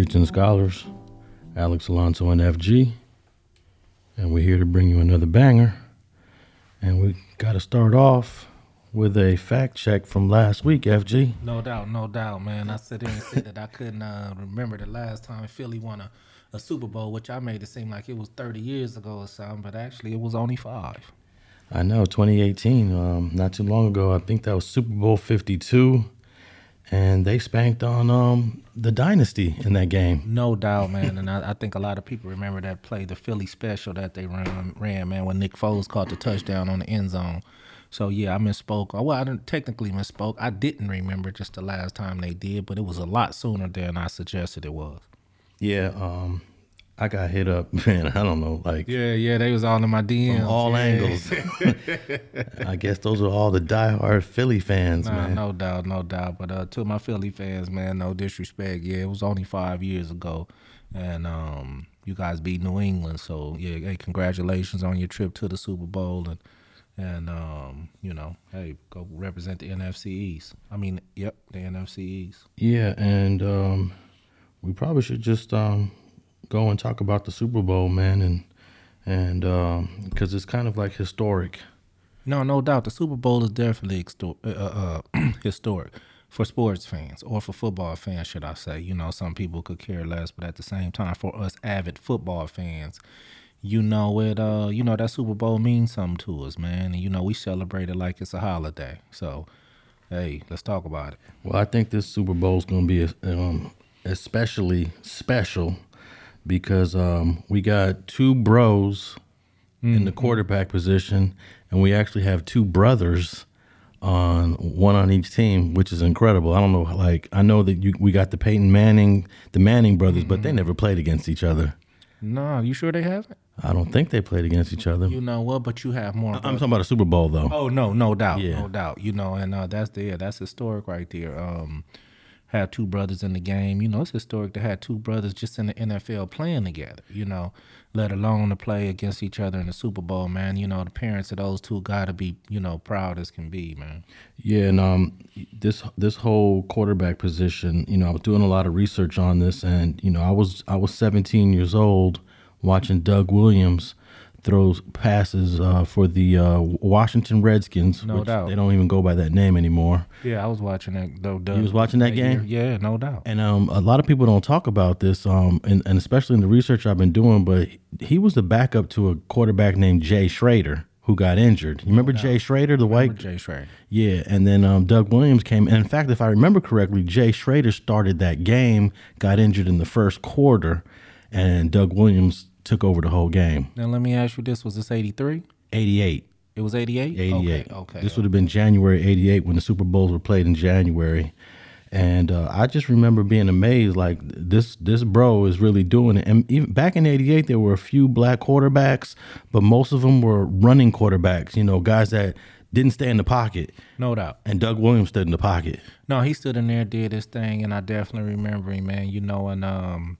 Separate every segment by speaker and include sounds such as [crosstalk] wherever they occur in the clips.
Speaker 1: Streets and Scholars, Alex Alonso and FG. And we're here to bring you another banger. And we got to start off with a fact check from last week, FG.
Speaker 2: No doubt, no doubt, man. I said there and said that I couldn't uh, remember the last time Philly won a, a Super Bowl, which I made it seem like it was 30 years ago or something, but actually it was only five.
Speaker 1: I know, 2018, um, not too long ago. I think that was Super Bowl 52 and they spanked on um, the dynasty in that game.
Speaker 2: No doubt, man. And I, I, think a lot of people remember that play, the Philly special that they ran, ran, man, when Nick Foles caught the touchdown on the end zone. So yeah, I misspoke. Well, I didn't technically misspoke. I didn't remember just the last time they did, but it was a lot sooner than I suggested it was.
Speaker 1: Yeah, um, I got hit up, [laughs] man. I don't know, like
Speaker 2: yeah, yeah, they was all in my DMs,
Speaker 1: from all
Speaker 2: yeah.
Speaker 1: angles. [laughs] I guess those are all the diehard Philly fans,
Speaker 2: nah,
Speaker 1: man.
Speaker 2: No doubt, no doubt. But uh, to my Philly fans, man, no disrespect. Yeah, it was only five years ago, and um, you guys beat New England, so yeah, hey, congratulations on your trip to the Super Bowl and. And um, you know, hey, go represent the NFC East. I mean, yep, the NFC East.
Speaker 1: Yeah, and um, we probably should just um, go and talk about the Super Bowl, man, and and because um, it's kind of like historic.
Speaker 2: No, no doubt. The Super Bowl is definitely uh, uh, [clears throat] historic for sports fans or for football fans, should I say. You know, some people could care less, but at the same time, for us avid football fans, you know it. Uh, you know that Super Bowl means something to us, man. And you know we celebrate it like it's a holiday. So, hey, let's talk about it.
Speaker 1: Well, I think this Super Bowl is going to be um, especially special because um, we got two bros mm-hmm. in the mm-hmm. quarterback position, and we actually have two brothers on one on each team, which is incredible. I don't know, like I know that you we got the Peyton Manning, the Manning brothers, mm-hmm. but they mm-hmm. never played against each other.
Speaker 2: No, you sure they haven't?
Speaker 1: I don't think they played against each other.
Speaker 2: You know what? But you have more.
Speaker 1: I'm talking about a Super Bowl, though.
Speaker 2: Oh no, no doubt, yeah. no doubt. You know, and uh, that's the yeah, that's historic right there. Um, have two brothers in the game. You know, it's historic to have two brothers just in the NFL playing together, you know, let alone to play against each other in the Super Bowl, man. You know, the parents of those two got to be, you know, proud as can be, man.
Speaker 1: Yeah, and um, this this whole quarterback position, you know, I was doing a lot of research on this, and you know, I was I was 17 years old watching Doug Williams throws passes uh, for the uh, Washington Redskins.
Speaker 2: No doubt.
Speaker 1: They don't even go by that name anymore.
Speaker 2: Yeah, I was watching that though. Doug,
Speaker 1: you was watching that, that game?
Speaker 2: Year. Yeah, no doubt.
Speaker 1: And um, a lot of people don't talk about this, um, and, and especially in the research I've been doing. But he was the backup to a quarterback named Jay Schroeder who got injured. You remember no Jay Schroeder, the white?
Speaker 2: Jay Schroeder.
Speaker 1: Yeah, and then um, Doug Williams came. And in fact, if I remember correctly, Jay Schroeder started that game, got injured in the first quarter, and Doug Williams took over the whole game.
Speaker 2: Now let me ask you this: Was this eighty three?
Speaker 1: Eighty eight.
Speaker 2: It was eighty eight.
Speaker 1: Eighty eight.
Speaker 2: Okay, okay.
Speaker 1: This would have been January eighty eight when the Super Bowls were played in January. And uh, I just remember being amazed, like this this bro is really doing it. And even back in '88, there were a few black quarterbacks, but most of them were running quarterbacks. You know, guys that didn't stay in the pocket.
Speaker 2: No doubt.
Speaker 1: And Doug Williams stood in the pocket.
Speaker 2: No, he stood in there, did his thing, and I definitely remember him, man. You know, and um,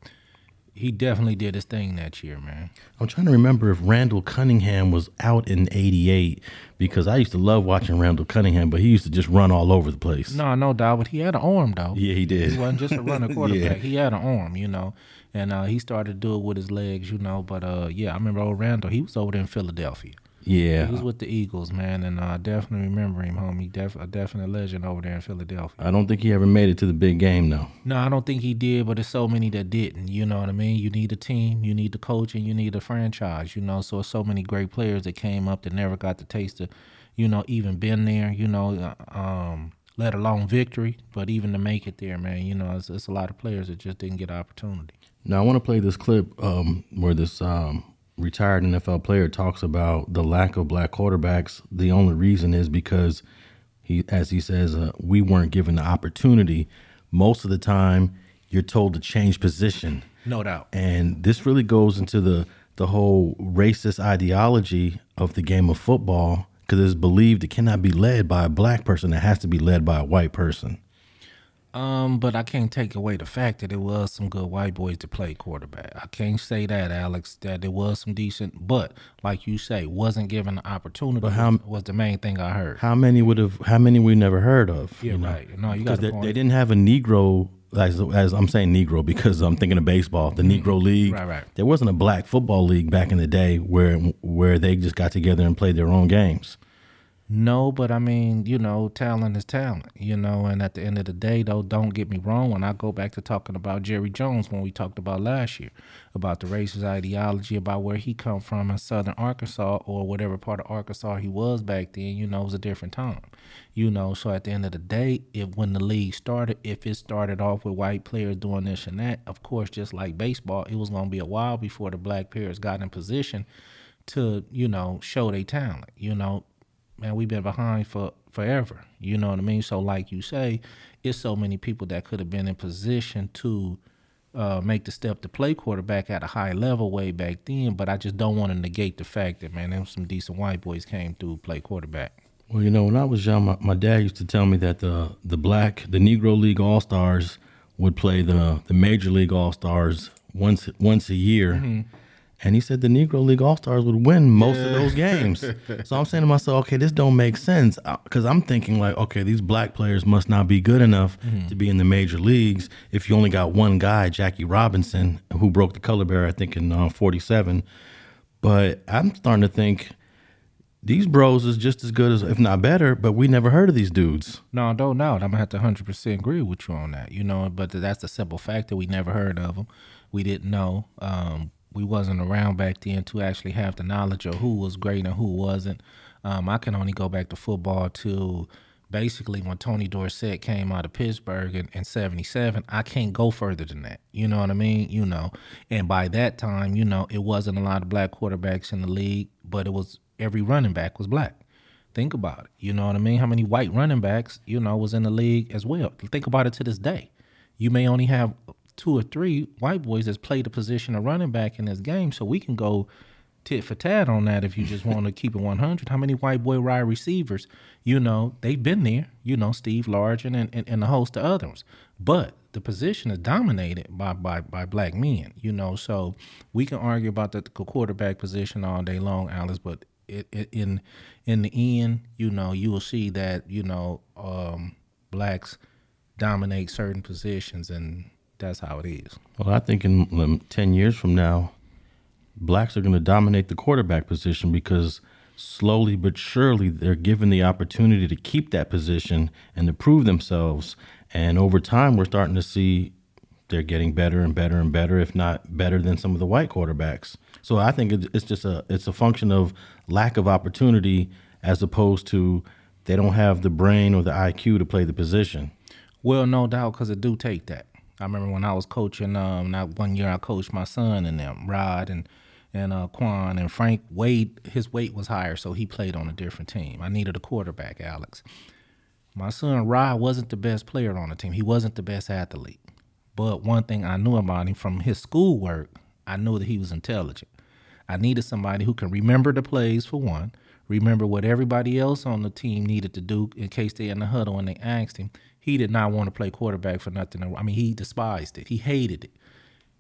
Speaker 2: he definitely did his thing that year, man.
Speaker 1: I'm trying to remember if Randall Cunningham was out in '88 because I used to love watching Randall Cunningham, but he used to just run all over the place.
Speaker 2: No, no doubt, but he had an arm though.
Speaker 1: Yeah, he did.
Speaker 2: He wasn't just a runner [laughs] quarterback. yeah. He had an arm, you know, and uh, he started to do it with his legs, you know. But uh, yeah, I remember old Randall. He was over there in Philadelphia.
Speaker 1: Yeah,
Speaker 2: he was with the Eagles, man, and I definitely remember him, homie. Def- a definite legend over there in Philadelphia.
Speaker 1: I don't think he ever made it to the big game, though.
Speaker 2: No, I don't think he did, but there's so many that didn't. You know what I mean? You need a team, you need the coach, and you need a franchise. You know, so it's so many great players that came up that never got the taste of, you know, even been there. You know, um, let alone victory, but even to make it there, man. You know, it's, it's a lot of players that just didn't get opportunity.
Speaker 1: Now I want to play this clip um, where this um, retired NFL player talks about the lack of black quarterbacks. The only reason is because he, as he says, uh, we weren't given the opportunity. Most of the time, you're told to change position.
Speaker 2: No doubt.
Speaker 1: And this really goes into the the whole racist ideology of the game of football because it's believed it cannot be led by a black person; it has to be led by a white person.
Speaker 2: Um, but I can't take away the fact that there was some good white boys to play quarterback. I can't say that, Alex, that there was some decent, but like you say, wasn't given the opportunity. But how was the main thing I heard?
Speaker 1: How many would have? How many we never heard of?
Speaker 2: Yeah, you know? right. No, you got
Speaker 1: they, they, didn't have a Negro as, as I'm saying Negro because I'm thinking of baseball, the Negro League.
Speaker 2: Right, right.
Speaker 1: There wasn't a black football league back in the day where where they just got together and played their own games.
Speaker 2: No, but I mean, you know, talent is talent, you know, and at the end of the day, though, don't get me wrong. When I go back to talking about Jerry Jones, when we talked about last year, about the racist ideology, about where he come from in Southern Arkansas or whatever part of Arkansas he was back then, you know, it was a different time, you know. So at the end of the day, if when the league started, if it started off with white players doing this and that, of course, just like baseball, it was going to be a while before the black players got in position to, you know, show their talent, you know man, we've been behind for forever. You know what I mean? So, like you say, it's so many people that could have been in position to uh, make the step to play quarterback at a high level way back then. But I just don't want to negate the fact that man, there was some decent white boys came through play quarterback.
Speaker 1: Well, you know, when I was young, my, my dad used to tell me that the the black the Negro League All Stars would play the the Major League All Stars once once a year. Mm-hmm and he said the Negro League All Stars would win most yeah. of those games. [laughs] so I'm saying to myself, okay, this don't make sense because uh, I'm thinking like, okay, these black players must not be good enough mm-hmm. to be in the major leagues if you only got one guy, Jackie Robinson, who broke the color barrier, I think in uh, '47. But I'm starting to think these bros is just as good as, if not better, but we never heard of these dudes.
Speaker 2: No, no doubt. I'm gonna have to 100 percent agree with you on that. You know, but that's the simple fact that we never heard of them. We didn't know. Um, we wasn't around back then to actually have the knowledge of who was great and who wasn't. Um, I can only go back to football to basically when Tony Dorsett came out of Pittsburgh in, in 77. I can't go further than that. You know what I mean? You know, and by that time, you know, it wasn't a lot of black quarterbacks in the league, but it was every running back was black. Think about it. You know what I mean? How many white running backs, you know, was in the league as well? Think about it to this day. You may only have two or three white boys that's played the position of running back in this game. So we can go tit for tat on that if you just want to [laughs] keep it 100. How many white boy wide receivers, you know, they've been there, you know, Steve Largent and, and, and a host of others. But the position is dominated by, by, by black men, you know. So we can argue about the quarterback position all day long, Alice, but it, it, in in the end, you know, you will see that, you know, um, blacks dominate certain positions and that's how it is.
Speaker 1: Well, I think in 10 years from now, blacks are going to dominate the quarterback position because slowly but surely they're given the opportunity to keep that position and to prove themselves. And over time, we're starting to see they're getting better and better and better, if not better than some of the white quarterbacks. So I think it's just a it's a function of lack of opportunity as opposed to they don't have the brain or the IQ to play the position.
Speaker 2: Well, no doubt, because it do take that. I remember when I was coaching. Um, that one year I coached my son and them, Rod and and uh, Quan and Frank Wade. His weight was higher, so he played on a different team. I needed a quarterback, Alex. My son Rod wasn't the best player on the team. He wasn't the best athlete. But one thing I knew about him from his schoolwork, I knew that he was intelligent. I needed somebody who can remember the plays for one, remember what everybody else on the team needed to do in case they in the huddle and they asked him, he did not want to play quarterback for nothing. I mean, he despised it. He hated it.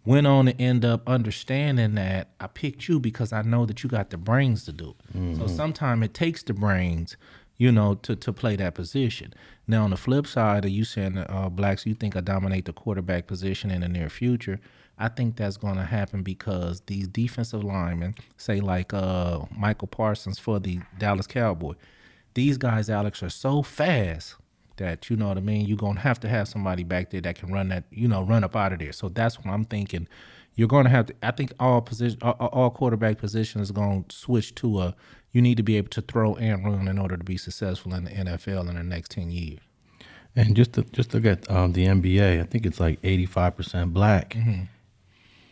Speaker 2: Went on to end up understanding that I picked you because I know that you got the brains to do it. Mm-hmm. So sometimes it takes the brains, you know, to to play that position. Now on the flip side, are you saying uh, blacks you think I dominate the quarterback position in the near future? I think that's going to happen because these defensive linemen, say like uh, Micah Parsons for the Dallas Cowboy, these guys, Alex, are so fast that you know what I mean. You're gonna have to have somebody back there that can run that, you know, run up out of there. So that's what I'm thinking. You're gonna have to. I think all position, all, all quarterback positions are gonna switch to a. You need to be able to throw and run in order to be successful in the NFL in the next ten years.
Speaker 1: And just to just look at um, the NBA, I think it's like 85 percent black. Mm-hmm.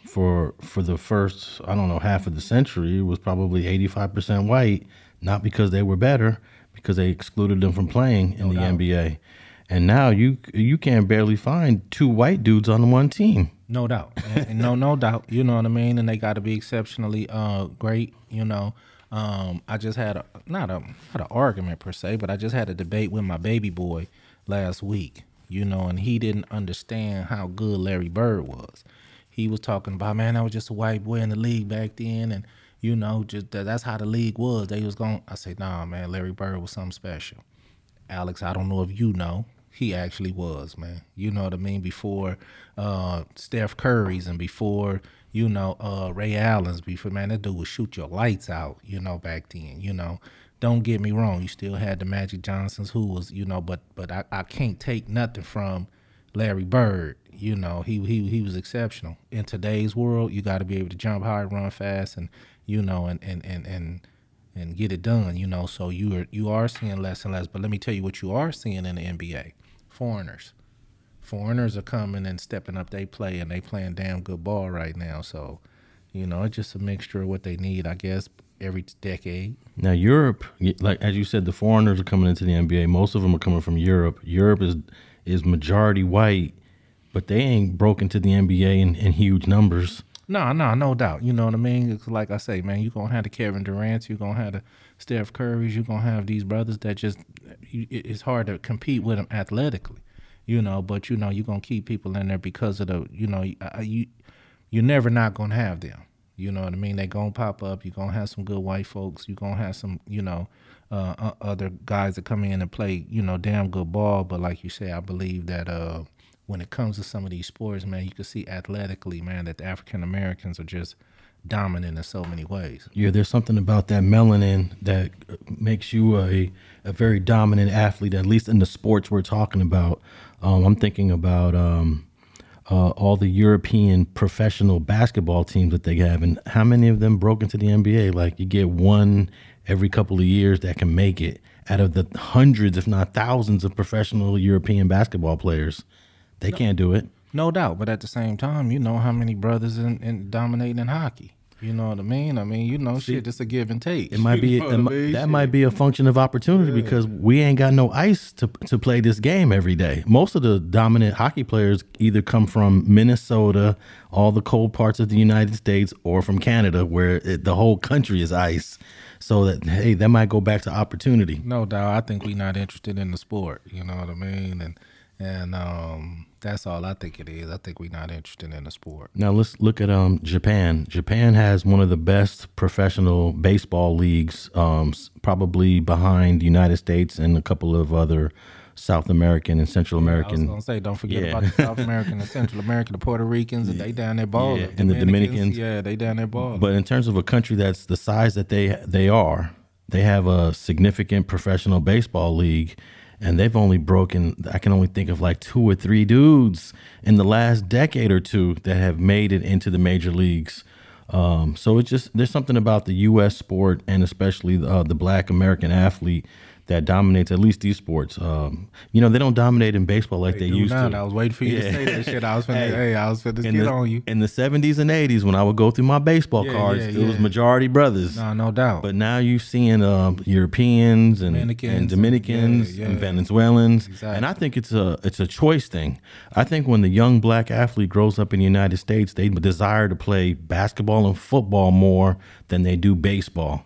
Speaker 1: For for the first, I don't know, half of the century, it was probably 85 percent white. Not because they were better, because they excluded them from playing in no the doubt. NBA. And now you you can't barely find two white dudes on one team.
Speaker 2: No doubt, and, no no doubt. You know what I mean. And they got to be exceptionally uh, great. You know, um, I just had a not a not an argument per se, but I just had a debate with my baby boy last week. You know, and he didn't understand how good Larry Bird was. He was talking about, man, I was just a white boy in the league back then, and you know, just that, that's how the league was. They was going. I say, nah, man, Larry Bird was something special. Alex, I don't know if you know, he actually was, man. You know what I mean? Before uh, Steph Curry's and before, you know, uh, Ray Allen's, before, man, that dude would shoot your lights out, you know, back then, you know. Don't get me wrong, you still had the Magic Johnsons who was, you know, but but I, I can't take nothing from Larry Bird. You know, he he he was exceptional. In today's world, you gotta be able to jump high, run fast and you know, and and and and and get it done, you know. So you are you are seeing less and less. But let me tell you what you are seeing in the NBA foreigners. Foreigners are coming and stepping up they play and they playing damn good ball right now. So, you know, it's just a mixture of what they need, I guess, every decade.
Speaker 1: Now Europe, like as you said, the foreigners are coming into the NBA. Most of them are coming from Europe. Europe is is majority white, but they ain't broken to the NBA in, in huge numbers.
Speaker 2: No, no, no doubt. You know what I mean? It's like I say, man, you're gonna have the Kevin Durant, you're gonna have the Steph Curry's, you're gonna have these brothers that just it's hard to compete with them athletically, you know. But you know, you're gonna keep people in there because of the, you know, you you're never not gonna have them. You know what I mean? They're gonna pop up. You're gonna have some good white folks. You're gonna have some, you know, uh, other guys that come in and play, you know, damn good ball. But like you say, I believe that uh, when it comes to some of these sports, man, you can see athletically, man, that the African Americans are just dominant in so many ways.
Speaker 1: Yeah, there's something about that melanin that makes you a a very dominant athlete, at least in the sports we're talking about. Um, I'm thinking about um, uh, all the European professional basketball teams that they have, and how many of them broke into the NBA? Like you get one every couple of years that can make it out of the hundreds, if not thousands, of professional European basketball players. They no, can't do it.
Speaker 2: No doubt, but at the same time, you know how many brothers in, in dominating in hockey. You know what I mean? I mean, you know, See, shit, it's a give and take.
Speaker 1: It might be it, that might be a function of opportunity yeah. because we ain't got no ice to to play this game every day. Most of the dominant hockey players either come from Minnesota, all the cold parts of the United States, or from Canada, where it, the whole country is ice. So that hey, that might go back to opportunity.
Speaker 2: No doubt. I think we're not interested in the sport. You know what I mean? And and um, that's all I think it is. I think we're not interested in the sport.
Speaker 1: Now let's look at um, Japan. Japan has one of the best professional baseball leagues, um, probably behind the United States and a couple of other South American and Central American. Yeah, I
Speaker 2: was gonna say, don't forget yeah. about the South [laughs] American and Central American, the Puerto Ricans, and they down there ball. Yeah.
Speaker 1: And the Dominicans,
Speaker 2: yeah, they down there ball.
Speaker 1: But in terms of a country that's the size that they they are, they have a significant professional baseball league and they've only broken i can only think of like two or three dudes in the last decade or two that have made it into the major leagues. Um, so it's just there's something about the u.s sport and especially uh, the black american athlete that dominates at least these sports. Um, you know, they don't dominate in baseball like they, they used
Speaker 2: not.
Speaker 1: to.
Speaker 2: I was waiting for you yeah. to say that shit. I was [laughs] finna, hey, hey, I was finna get
Speaker 1: the,
Speaker 2: on you.
Speaker 1: In the 70s and 80s, when I would go through my baseball yeah, cards, yeah, it was majority brothers.
Speaker 2: No, no doubt.
Speaker 1: But now you're seeing uh, Europeans and Dominicans and, Dominicans and Venezuelans, exactly. and I think it's a it's a choice thing. I think when the young black athlete grows up in the United States, they desire to play basketball and football more than they do baseball.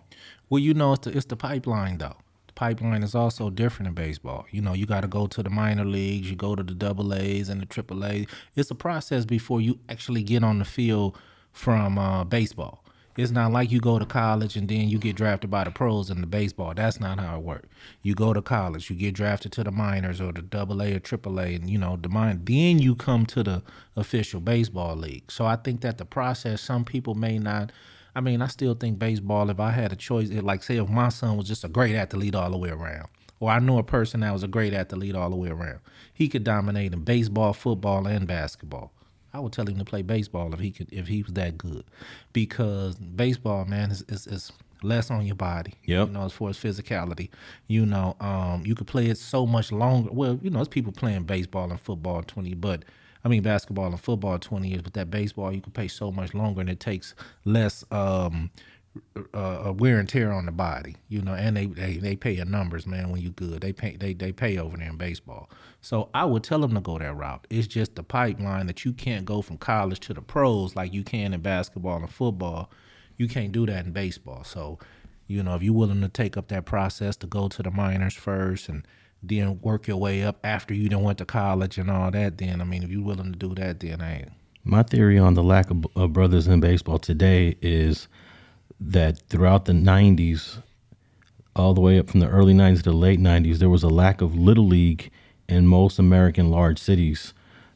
Speaker 2: Well, you know, it's the, it's the pipeline though pipeline is also different in baseball. You know, you got to go to the minor leagues, you go to the double A's and the triple A's. It's a process before you actually get on the field from uh, baseball. It's not like you go to college and then you get drafted by the pros in the baseball. That's not how it works. You go to college, you get drafted to the minors or the double A or triple A, and you know the. Then you come to the official baseball league. So I think that the process, some people may not I mean, I still think baseball. If I had a choice, it, like say if my son was just a great athlete all the way around, or I knew a person that was a great athlete all the way around, he could dominate in baseball, football, and basketball. I would tell him to play baseball if he could, if he was that good, because baseball, man, is is, is less on your body.
Speaker 1: Yep.
Speaker 2: You know, as far as physicality, you know, um, you could play it so much longer. Well, you know, there's people playing baseball and football twenty, but I mean basketball and football 20 years, but that baseball you can play so much longer and it takes less um, uh, wear and tear on the body, you know, and they, they they pay your numbers, man. When you good, they pay they they pay over there in baseball. So I would tell them to go that route. It's just the pipeline that you can't go from college to the pros like you can in basketball and football. You can't do that in baseball. So, you know, if you're willing to take up that process to go to the minors first and then work your way up after you done went to college and all that, then I mean, if you're willing to do that, then hey.
Speaker 1: My theory on the lack of, of brothers in baseball today is that throughout the '90s, all the way up from the early '90s to the late '90s, there was a lack of little league in most American large cities.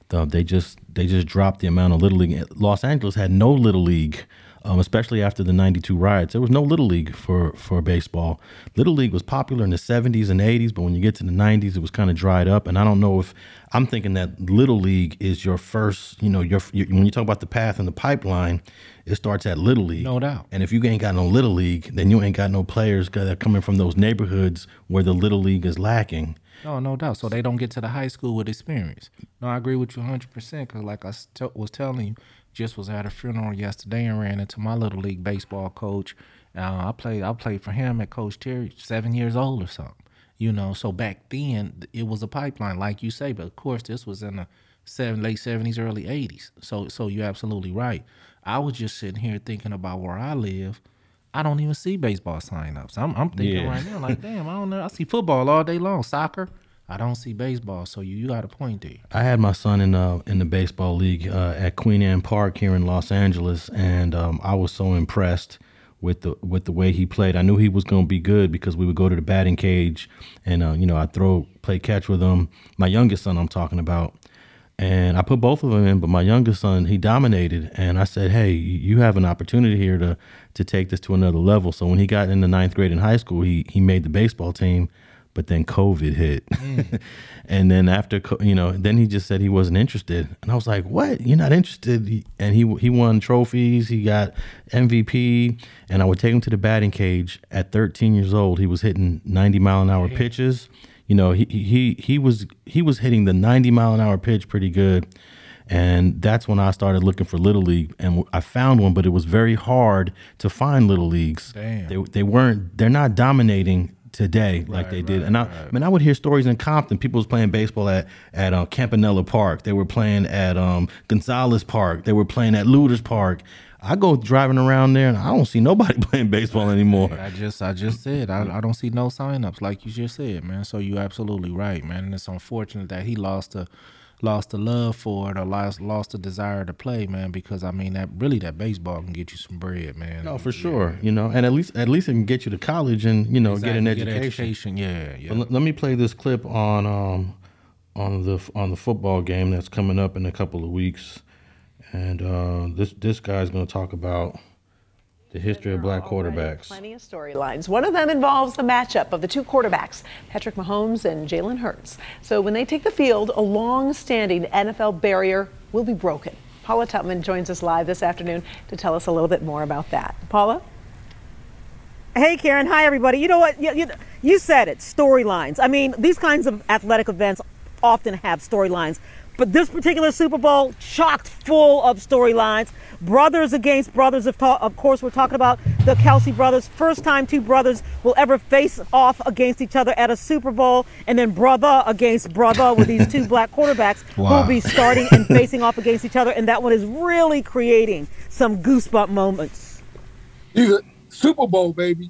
Speaker 1: The, they just they just dropped the amount of little league. Los Angeles had no little league, um, especially after the '92 riots. There was no little league for for baseball. Little league was popular in the '70s and '80s, but when you get to the '90s, it was kind of dried up. And I don't know if I'm thinking that little league is your first. You know, your, your when you talk about the path and the pipeline, it starts at little league.
Speaker 2: No doubt.
Speaker 1: And if you ain't got no little league, then you ain't got no players that are coming from those neighborhoods where the little league is lacking.
Speaker 2: No, no doubt. So they don't get to the high school with experience. No, I agree with you 100% because, like I was telling you, just was at a funeral yesterday and ran into my little league baseball coach. Uh, I played I played for him at Coach Terry, seven years old or something. You know, so back then it was a pipeline, like you say. But of course, this was in the seven, late seventies, early eighties. So, so you're absolutely right. I was just sitting here thinking about where I live. I don't even see baseball signups. I'm, I'm thinking
Speaker 1: Yeah.
Speaker 2: right now, like, [laughs] damn, I don't know. I see football all day long, soccer. I don't see baseball. So you, you got a point there.
Speaker 1: I had my son in uh in the baseball league uh, at Queen Anne Park here in Los Angeles, and um, I was so impressed with the with the way he played. I knew he was going to be good because we would go to the batting cage, and uh, you know I throw play catch with him. My youngest son, I'm talking about, and I put both of them in. But my youngest son, he dominated, and I said, "Hey, you have an opportunity here to to take this to another level." So when he got in the ninth grade in high school, he he made the baseball team. But then COVID hit, mm. [laughs] and then after you know, then he just said he wasn't interested, and I was like, "What? You're not interested?" And he he won trophies, he got MVP, and I would take him to the batting cage. At 13 years old, he was hitting 90 mile an hour pitches. You know, he he he was he was hitting the 90 mile an hour pitch pretty good, and that's when I started looking for little league, and I found one, but it was very hard to find little leagues.
Speaker 2: Damn.
Speaker 1: They they weren't they're not dominating today like they did. And I, I mean, I would hear stories in Compton. People was playing baseball at at uh, Campanella Park. They were playing at um, Gonzalez Park. They were playing at Lueders Park. I go driving around there and I don't see nobody [laughs] playing baseball anymore.
Speaker 2: I just I just said I, I don't see no signups like you just said, man. So you absolutely right, man. And it's unfortunate that he lost the lost the love for it or lost lost the desire to play, man. Because I mean that really that baseball can get you some bread, man.
Speaker 1: No, for sure. You know, and at least at least it can get you to college and you know get an
Speaker 2: Exactly,
Speaker 1: education.
Speaker 2: Yeah, yeah.
Speaker 1: But let, let me play this clip on um on the on the football game that's coming up in a couple of weeks, and uh, this this guy's going to talk about the history of black quarterbacks.
Speaker 3: Plenty of storylines. One of them involves the matchup of the two quarterbacks, Patrick Mahomes and Jalen Hurts. So when they take the field, a long-standing NFL barrier will be broken. Paula Tutman joins us live this afternoon to tell us a little bit more about that. Paula?
Speaker 4: Hey, Karen. Hi, everybody. You know what? You, you, you said it storylines. I mean, these kinds of athletic events often have storylines, but this particular Super Bowl, chocked full of storylines. Brothers against brothers. Of, ta- of course, we're talking about the Kelce brothers. First time two brothers will ever face off against each other at a Super Bowl, and then brother against brother with these two [laughs] black quarterbacks who will be starting and facing off against each other, and that one is really creating some goosebump moments.
Speaker 5: He's a Super Bowl baby.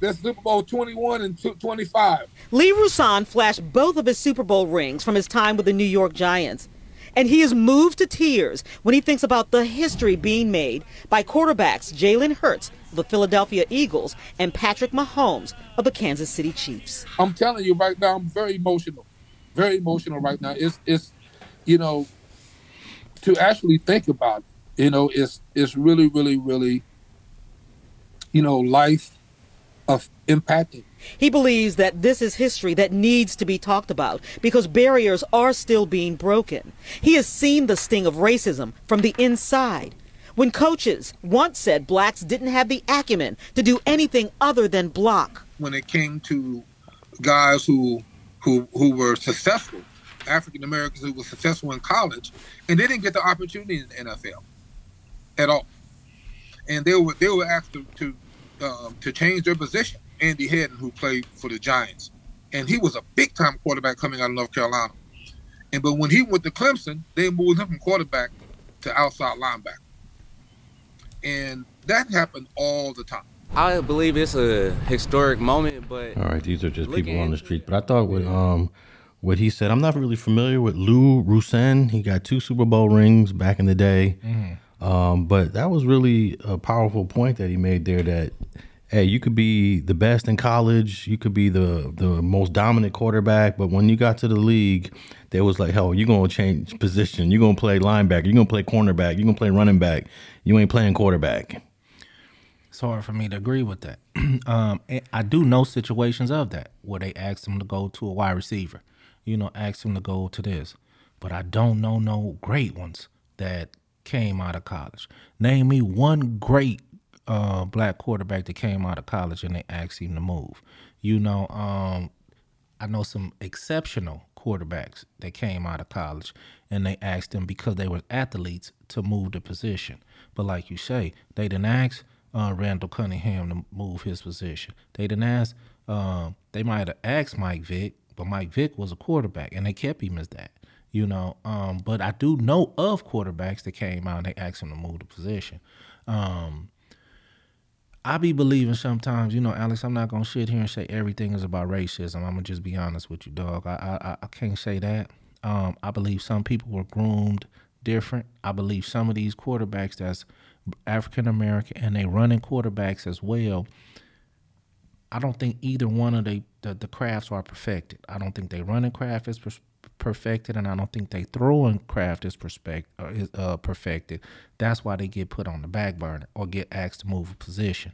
Speaker 5: That's Super Bowl 21 and 25.
Speaker 4: Lee Rouson flashed both of his Super Bowl rings from his time with the New York Giants. And he is moved to tears when he thinks about the history being made by quarterbacks Jalen Hurts of the Philadelphia Eagles and Patrick Mahomes of the Kansas City Chiefs.
Speaker 5: I'm telling you right now, I'm very emotional. Very emotional right now. It's it's you know to actually think about it, you know, it's it's really, really, really, you know, life of impacting.
Speaker 4: He believes that this is history that needs to be talked about because barriers are still being broken. He has seen the sting of racism from the inside. When coaches once said blacks didn't have the acumen to do anything other than block.
Speaker 5: when it came to guys who who who were successful, African Americans who were successful in college, and they didn't get the opportunity in the NFL at all, and they were they were asked to to, um, to change their position. Andy Headen, who played for the Giants, and he was a big time quarterback coming out of North Carolina, and but when he went to Clemson, they moved him from quarterback to outside linebacker, and that happened all the time.
Speaker 6: I believe it's a historic moment, but
Speaker 1: All right, these are just people on the street. But I thought with um what he said. I'm not really familiar with Lou Rouson. He got two Super Bowl rings back in the day. Um, but that was really a powerful point that he made there. That hey, you could be the best in college, you could be the the most dominant quarterback, but when you got to the league, they was like, hell, you're gonna change position. You're gonna play linebacker, you're gonna play cornerback, you're gonna play running back. You ain't playing quarterback.
Speaker 2: It's hard for me to agree with that. [clears throat] um, I do know situations of that where they ask them to go to a wide receiver, you know, ask them to go to this, but I don't know no great ones that came out of college. Name me one great uh, black quarterback that came out of college and they asked him to move. You know, um, I know some exceptional quarterbacks that came out of college and they asked them because they were athletes to move the position. But like you say, they didn't ask uh, Randall Cunningham to move his position. They didn't ask. Uh, they might have asked Mike Vick, but Mike Vick was a quarterback, and they kept him as that you know. Um, but I do know of quarterbacks that came out and they asked him to move the position. Um, I be believing sometimes, you know, Alex. I'm not gonna sit here and say everything is about racism. I'm gonna just be honest with you, dog. I I, I can't say that. Um, I believe some people were groomed different. I believe some of these quarterbacks that's African American and they running quarterbacks as well. I don't think either one of they, the the crafts are perfected. I don't think they running craft is perfected, and I don't think they throwing craft is, perspect, uh, is uh, perfected. That's why they get put on the back burner or get asked to move a position.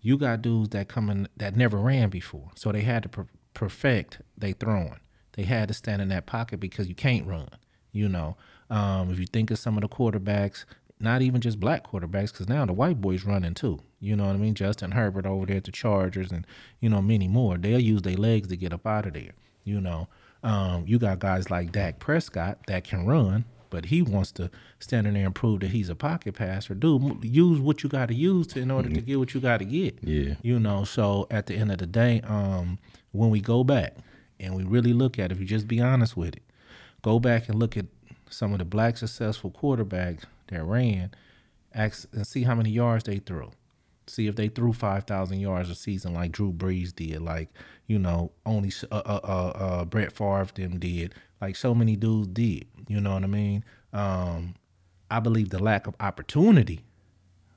Speaker 2: You got dudes that come in that never ran before, so they had to per- perfect they throwing. They had to stand in that pocket because you can't run. You know, um, if you think of some of the quarterbacks, not even just black quarterbacks, because now the white boys running too. You know what I mean? Justin Herbert over there at the Chargers, and you know many more. They'll use their legs to get up out of there. You know, um, you got guys like Dak Prescott that can run, but he wants to stand in there and prove that he's a pocket passer. Dude, use what you got to use to in order mm-hmm. to get what you got to get.
Speaker 1: Yeah,
Speaker 2: you know. So at the end of the day, um, when we go back and we really look at it, if you just be honest with it, go back and look at some of the black successful quarterbacks that ran, ask and see how many yards they threw see if they threw 5,000 yards a season like Drew Brees did, like, you know, only uh, uh, uh, uh, Brett Favre them did, like so many dudes did. You know what I mean? Um, I believe the lack of opportunity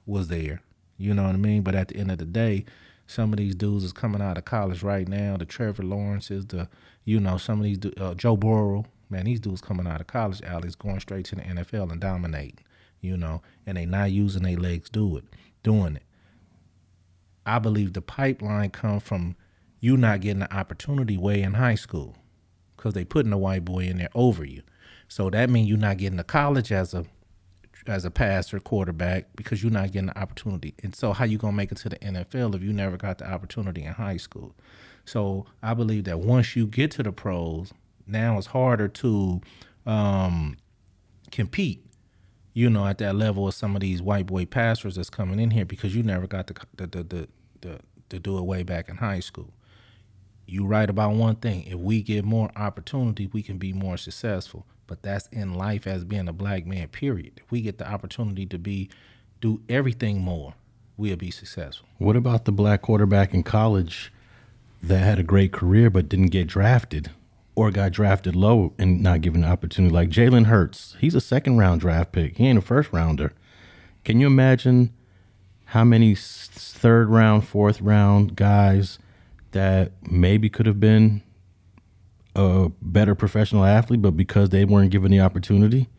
Speaker 2: was there. You know what I mean? But at the end of the day, some of these dudes is coming out of college right now. The Trevor Lawrences, the you know some of these uh, Joe Burrow, man, these dudes coming out of college, Alex, going straight to the NFL and dominating. You know, and they not using their legs do it, doing it. I believe the pipeline come from you not getting the opportunity way in high school because they putting a white boy in there over you. So that means you're not getting to college as a as a passer quarterback because you're not getting the opportunity. And so how you gonna make it to the NFL if you never got the opportunity in high school? So I believe that once you get to the pros, now it's harder to um, compete you know, at that level of some of these white boy pastors that's coming in here because you never got the the the the, the to do it way back in high school. You right about one thing. If we get more opportunity, we can be more successful. But that's in life as being a black man, period. If we get the opportunity to be do everything more, we'll be successful.
Speaker 1: What about the black quarterback in college that had a great career but didn't get drafted? or got drafted low and not given an opportunity. Like Jalen Hurts, he's a second round draft pick. He ain't a first rounder. Can you imagine how many third round, fourth round guys that maybe could have been a better professional athlete, but because they weren't given the opportunity?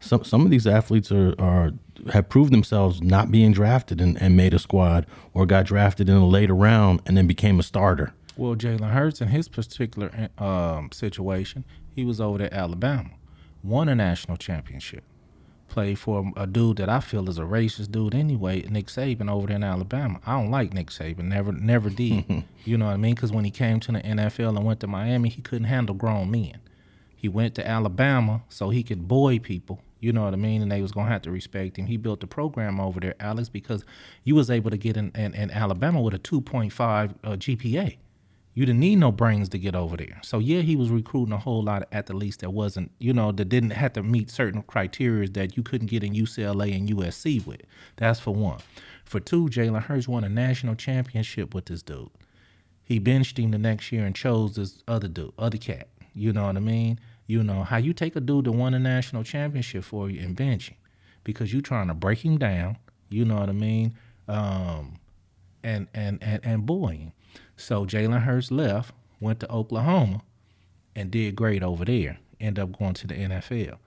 Speaker 1: Some some of these athletes are, are have proved themselves not being drafted and, and made a squad or got drafted in a later round and then became a starter.
Speaker 2: Well, Jalen Hurts in his particular um, situation, he was over at Alabama, won a national championship, played for a dude that I feel is a racist dude anyway, Nick Saban over there in Alabama. I don't like Nick Saban, never never did. [laughs] you know what I mean? Because when he came to the NFL and went to Miami, he couldn't handle grown men. He went to Alabama so he could boy people. You know what I mean? And they was gonna have to respect him. He built the program over there, Alex, because you was able to get in, in, in Alabama with a 2.5 uh, GPA you didn't need no brains to get over there. So yeah, he was recruiting a whole lot of athletes that wasn't, you know, that didn't have to meet certain criteria that you couldn't get in UCLA and USC with. That's for one. For two, Jalen Hurts won a national championship with this dude. He benched him the next year and chose this other dude, other cat. You know what I mean? You know how you take a dude that won a national championship for you and bench him because you're trying to break him down. You know what I mean? Um, and and and, and bullying. So Jalen Hurts left, went to Oklahoma, and did great over there. End up going to the NFL.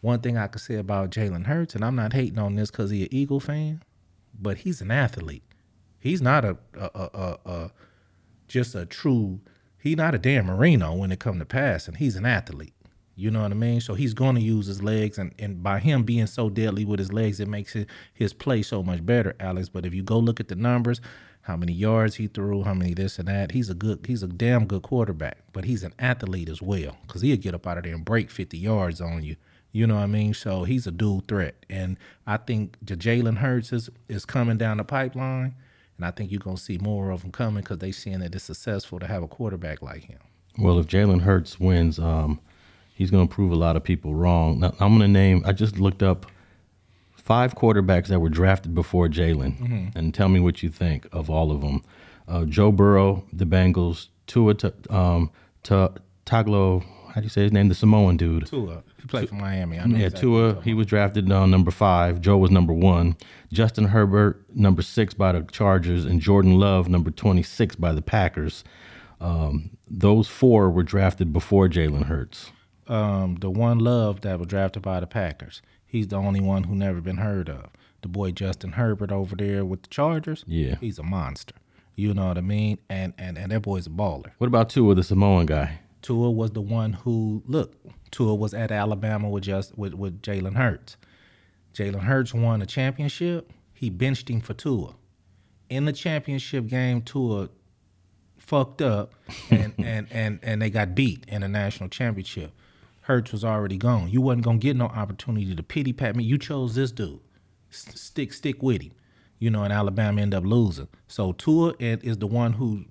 Speaker 2: One thing I could say about Jalen Hurts, and I'm not hating on this because he's an Eagle fan, but he's an athlete. He's not a, a, a, a, a just a true. He's not a Dan Marino when it come to passing. He's an athlete. You know what I mean? So he's going to use his legs, and, and by him being so deadly with his legs, it makes his, his play so much better, Alex. But if you go look at the numbers, how many yards he threw, how many this and that, he's a good, he's a damn good quarterback. But he's an athlete as well, because he'll get up out of there and break 50 yards on you. You know what I mean? So he's a dual threat, and I think Jalen Hurts is is coming down the pipeline, and I think you're gonna see more of them coming because they seeing that it's successful to have a quarterback like him.
Speaker 1: Well, if Jalen Hurts wins, um, he's going to prove a lot of people wrong. Now, I'm going to name. I just looked up five quarterbacks that were drafted before Jalen, and tell me what you think of all of them. Uh, Joe Burrow, the Bengals. Tua, Ta- um, Ta- Taglo. How do you say his name? The Samoan dude.
Speaker 2: Tua, he played for Miami. I know
Speaker 1: Yeah,
Speaker 2: exactly
Speaker 1: Tua. He was drafted uh, number five. Joe was number one. Justin Herbert, number six by the Chargers, and Jordan Love, number twenty-six by the Packers. Um, those four were drafted before Jalen Hurts.
Speaker 2: um, the one love that was drafted by the Packers. He's the only one who never been heard of. The boy Justin Herbert over there with the Chargers.
Speaker 1: Yeah.
Speaker 2: he's a monster. You know what I mean? And and and that boy's a baller.
Speaker 1: What about Tua, the Samoan guy?
Speaker 2: Tua was the one who look. Tua was at Alabama with just with with Jalen Hurts. Jalen Hurts won a championship. He benched him for Tua. In the championship game, Tua fucked up and, [laughs] and, and, and they got beat in the national championship. Hurts was already gone. You wasn't gonna get no opportunity to pity pat me. You chose this dude. S- stick stick with him. You know, and Alabama end up losing. So Tua is the one who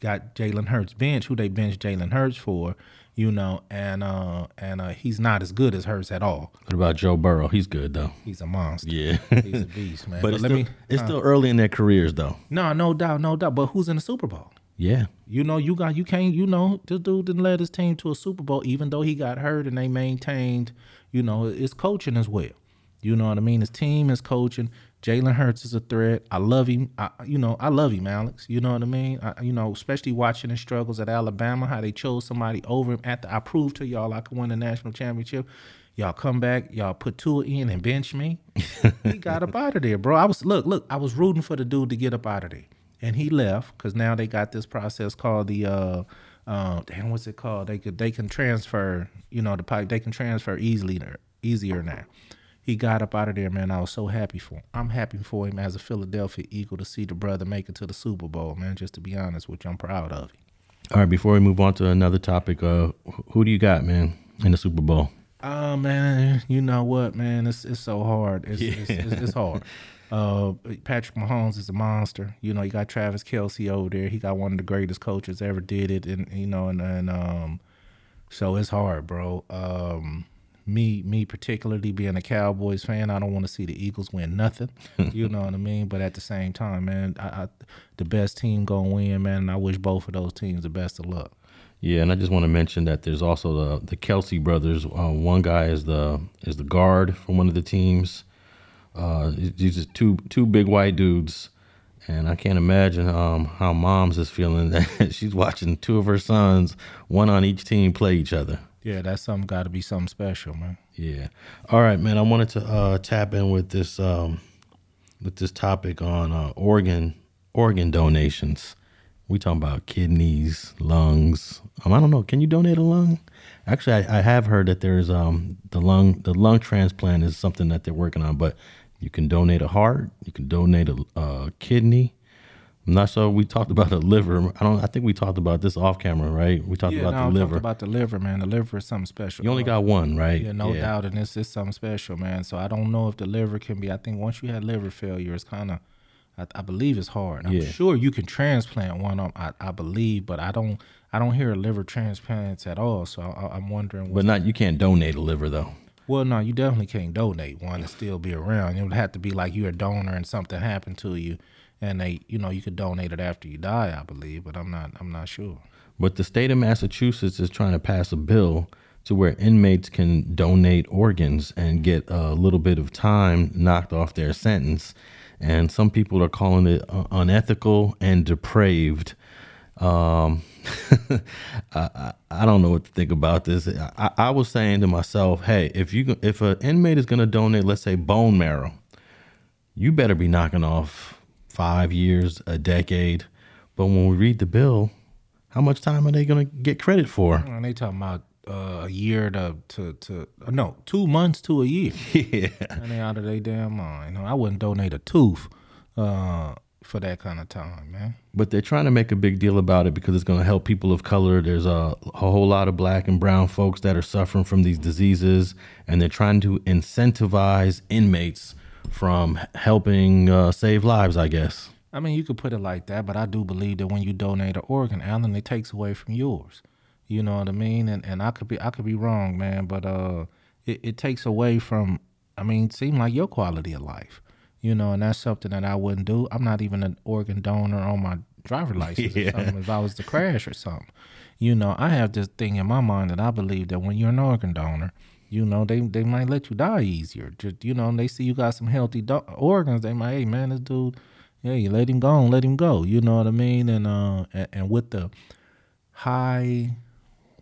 Speaker 2: got Jalen Hurts bench, who they benched Jalen Hurts for, you know, and uh and uh he's not as good as Hurts at all.
Speaker 1: What about Joe Burrow? He's good though.
Speaker 2: He's a monster.
Speaker 1: Yeah.
Speaker 2: He's a beast, [laughs] man.
Speaker 1: but it's,
Speaker 2: let
Speaker 1: still,
Speaker 2: me
Speaker 1: it's still early in their careers though.
Speaker 2: no, no doubt, no doubt. But who's in the Super Bowl?
Speaker 1: Yeah.
Speaker 2: You know, you got you can't. You know, this dude didn't led his team to a Super Bowl, even though he got hurt, and they maintained. You know, his coaching as well. You know what I mean? His team is coaching. Jalen Hurts is a threat. I love him. I, you know, I love him, Alex. You know what I mean? I, you know, especially watching his struggles at Alabama, how they chose somebody over him. After I proved to y'all I could win the national championship, y'all come back, y'all put Tua in and bench me. [laughs] he got up out of there, bro. I was look, look. I was rooting for the dude to get up out of there, and he left because now they got this process called the. uh uh, damn, what's it called? They could they can transfer, you know, the pipe. They can transfer easily, easier now. He got up out of there, man. I was so happy for him. I'm happy for him as a Philadelphia Eagle to see the brother make it to the Super Bowl, man. Just to be honest with you, I'm proud of him.
Speaker 1: All right. Before we move on to another topic, uh, who do you got, man, in the Super Bowl?
Speaker 2: Oh man, you know what, man? It's it's so hard. It's [laughs] it's, it's, it's hard. Uh, Patrick Mahomes is a monster. You know, you got Travis Kelce over there. He got one of the greatest coaches ever did it, and you know, and and um, so it's hard, bro. Um, me me particularly being a Cowboys fan, I don't want to see the Eagles win nothing. [laughs] you know what I mean? But at the same time, man, I, I the best team gonna win, man. And I wish both of those teams the best of luck.
Speaker 1: Yeah, and I just want to mention that there's also the the Kelce brothers. Uh, one guy is the is the guard from one of the teams. Uh, these just two two big white dudes, and I can't imagine um, how mom's is feeling [laughs] that she's watching two of her sons, one on each team, play each other.
Speaker 2: Yeah, that's something got to be something special, man.
Speaker 1: Yeah. All right, man. I wanted to uh, tap in with this um, with this topic on uh, organ organ donations. We talking about kidneys, lungs. Um, I don't know. Can you donate a lung? Actually, I, I have heard that there's um the lung the lung transplant is something that they're working on, but you can donate a heart. You can donate a, a kidney. I'm not sure. We talked about a liver. I don't. I think we talked about this off camera, right? We talked
Speaker 2: Yeah,
Speaker 1: about
Speaker 2: no,
Speaker 1: the
Speaker 2: I'm
Speaker 1: liver.
Speaker 2: talking about the liver, man. The liver is something special.
Speaker 1: you only got one, right?
Speaker 2: yeah, no doubt, and this is something special, man. So I don't know if the liver can be. I think once you had liver failure, it's kind of, I, I believe it's hard. I'm
Speaker 1: Yeah.
Speaker 2: sure you can transplant one. Of 'em, I, I believe, but I don't. I don't hear a liver transplants at all. So I, I'm wondering.
Speaker 1: But not you can't donate a liver though.
Speaker 2: Well, no, you definitely can't donate one and still be around. It would have to be like you're a donor and something happened to you, and they, you know, you could donate it after you die. I believe, but I'm not. I'm not sure.
Speaker 1: But the state of Massachusetts is trying to pass a bill to where inmates can donate organs and get a little bit of time knocked off their sentence. and some people are calling it uh, unethical and depraved. Um, [laughs] I, I, don't know what to think about this. I, I was saying to myself, hey, if you if an inmate is going to donate, let's say bone marrow, you better be knocking off five years, a decade. But when we read the bill, how much time are they going to get credit for?
Speaker 2: And they talking about uh, a year to to to uh, no two months to a year. [laughs]
Speaker 1: yeah.
Speaker 2: And they out of their damn mind. No, I wouldn't donate a tooth uh, for that kind of time, man.
Speaker 1: But they're trying to make a big deal about it because it's going to help people of color. There's a, a whole lot of black and brown folks that are suffering from these diseases, and they're trying to incentivize inmates from helping uh, save lives, I guess.
Speaker 2: I mean, you could put it like that, but I do believe that when you donate an organ, Alan, it takes away from yours. You know what I mean? And and I could be I could be wrong, man, but uh, it, it takes away from. I mean, seem like your quality of life. You know, and that's something that I wouldn't do. I'm not even an organ donor on my driver [laughs] license
Speaker 1: Yeah.
Speaker 2: or something. If I was to crash or something, you know, I have this thing in my mind that I believe that when you're an organ donor, you know, they they might let you die easier. Just you know, and they see you got some healthy do- organs, they might, hey man, this dude, yeah, you let him go, and let him go. You know what I mean? And uh, and, and with the high,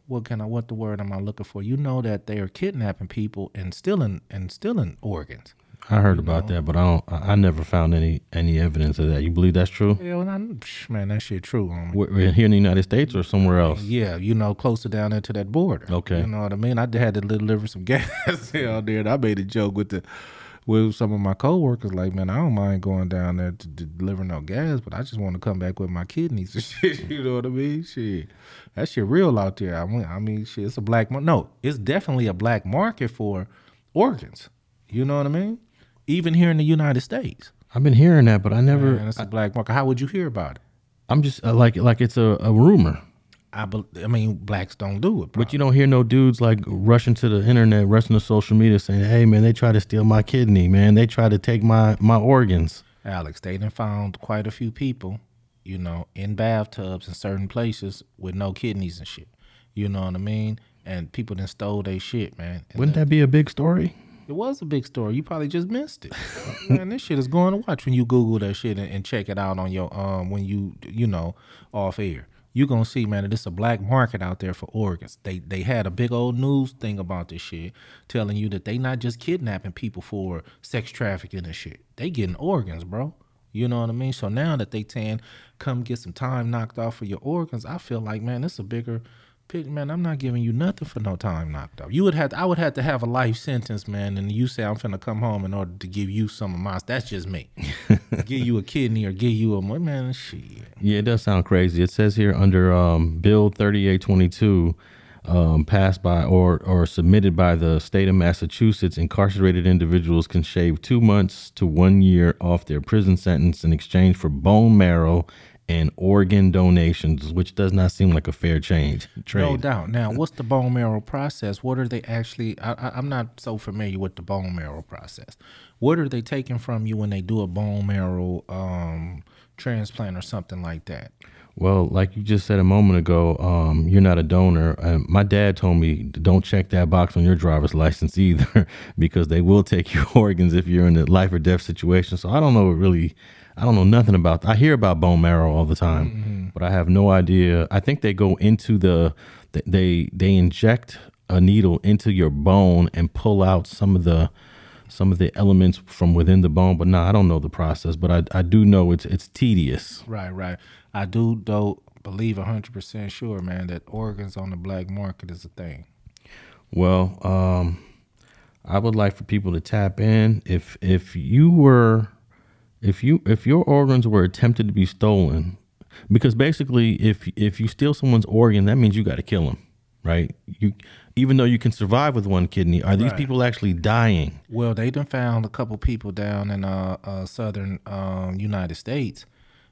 Speaker 2: what can I, what the word am I looking for? You know that they are kidnapping people and stealing and stealing organs.
Speaker 1: I heard about that, but I don't. I I never found any any evidence of that. You believe that's true?
Speaker 2: Yeah, well, I, man, that shit true.
Speaker 1: We're we're here in the United States or somewhere else?
Speaker 2: Yeah, you know, closer down into that border.
Speaker 1: Okay.
Speaker 2: You know what I mean? I had to deliver some [laughs] gas down there, and I made a joke with the with some of my coworkers, like, man, I don't mind going down there to, to deliver no gas, but I just want to come back with my kidneys and [laughs] shit. You know what I mean? Shit, that shit real out there. I mean, I mean, shit, it's a black no, it's definitely a black market for organs. You know what I mean? Even here in the United States,
Speaker 1: I've been hearing that, but I never.
Speaker 2: man, it's a black market. How would you hear about it?
Speaker 1: I'm just uh, like like it's a, a rumor.
Speaker 2: I, bel I mean, blacks don't do it,
Speaker 1: But you don't hear no dudes like rushing to the internet, rushing to social media saying, "Hey man, they try to steal my kidney, man. They try to take my my organs."
Speaker 2: Alex, they done found quite a few people, you know, in bathtubs in certain places with no kidneys and shit. You know what I mean? And people done stole their shit, man. And
Speaker 1: Wouldn't that be a big story?
Speaker 2: It was a big story. You probably just missed it. [laughs] man, this shit is going to watch when you Google that shit and, and check it out on your um when you you know off air. You gonna see, man, that it's a black market out there for organs. They they had a big old news thing about this shit, telling you that they not just kidnapping people for sex trafficking and shit. They getting organs, bro. You know what I mean? So now that they can come get some time knocked off for your organs, I feel like man, it's a bigger picture. Man, I'm not giving you nothing for no time knocked off. You would have, to, I would have to have a life sentence, man, and you say I'm finna come home in order to give you some of mine. That's just me. [laughs] give you a kidney or give you a man, shit.
Speaker 1: Yeah, it does sound crazy. It says here under um, Bill 3822, um, passed by or or submitted by the state of Massachusetts, incarcerated individuals can shave two months to one year off their prison sentence in exchange for bone marrow and organ donations, which does not seem like a fair change. Trade.
Speaker 2: No doubt. Now, what's the bone marrow process? What are they actually? I, I, I'm not so familiar with the bone marrow process. What are they taking from you when they do a bone marrow um, transplant or something like that?
Speaker 1: Well, like you just said a moment ago, um, you're not a donor. Um, my dad told me don't check that box on your driver's license [laughs] either, because they will take your organs if you're in a life or death situation. So I don't know really, I don't know nothing about. I hear about bone marrow all the time, but I have no idea. I think they go into the, they they inject a needle into your bone and pull out some of the some of the elements from within the bone. But no, I don't know the process, but I I do know it's it's tedious.
Speaker 2: Right, right. I do though believe hundred percent sure, man, that organs on the black market is a thing.
Speaker 1: Well, um, I would like for people to tap in. If if you were, if you if your organs were attempted to be stolen, because basically, if if you steal someone's organ, that means you got to kill them, right? You even though you can survive with one kidney, are these
Speaker 2: Right.
Speaker 1: people actually dying?
Speaker 2: Well, they done found a couple people down in uh, uh southern um, United States.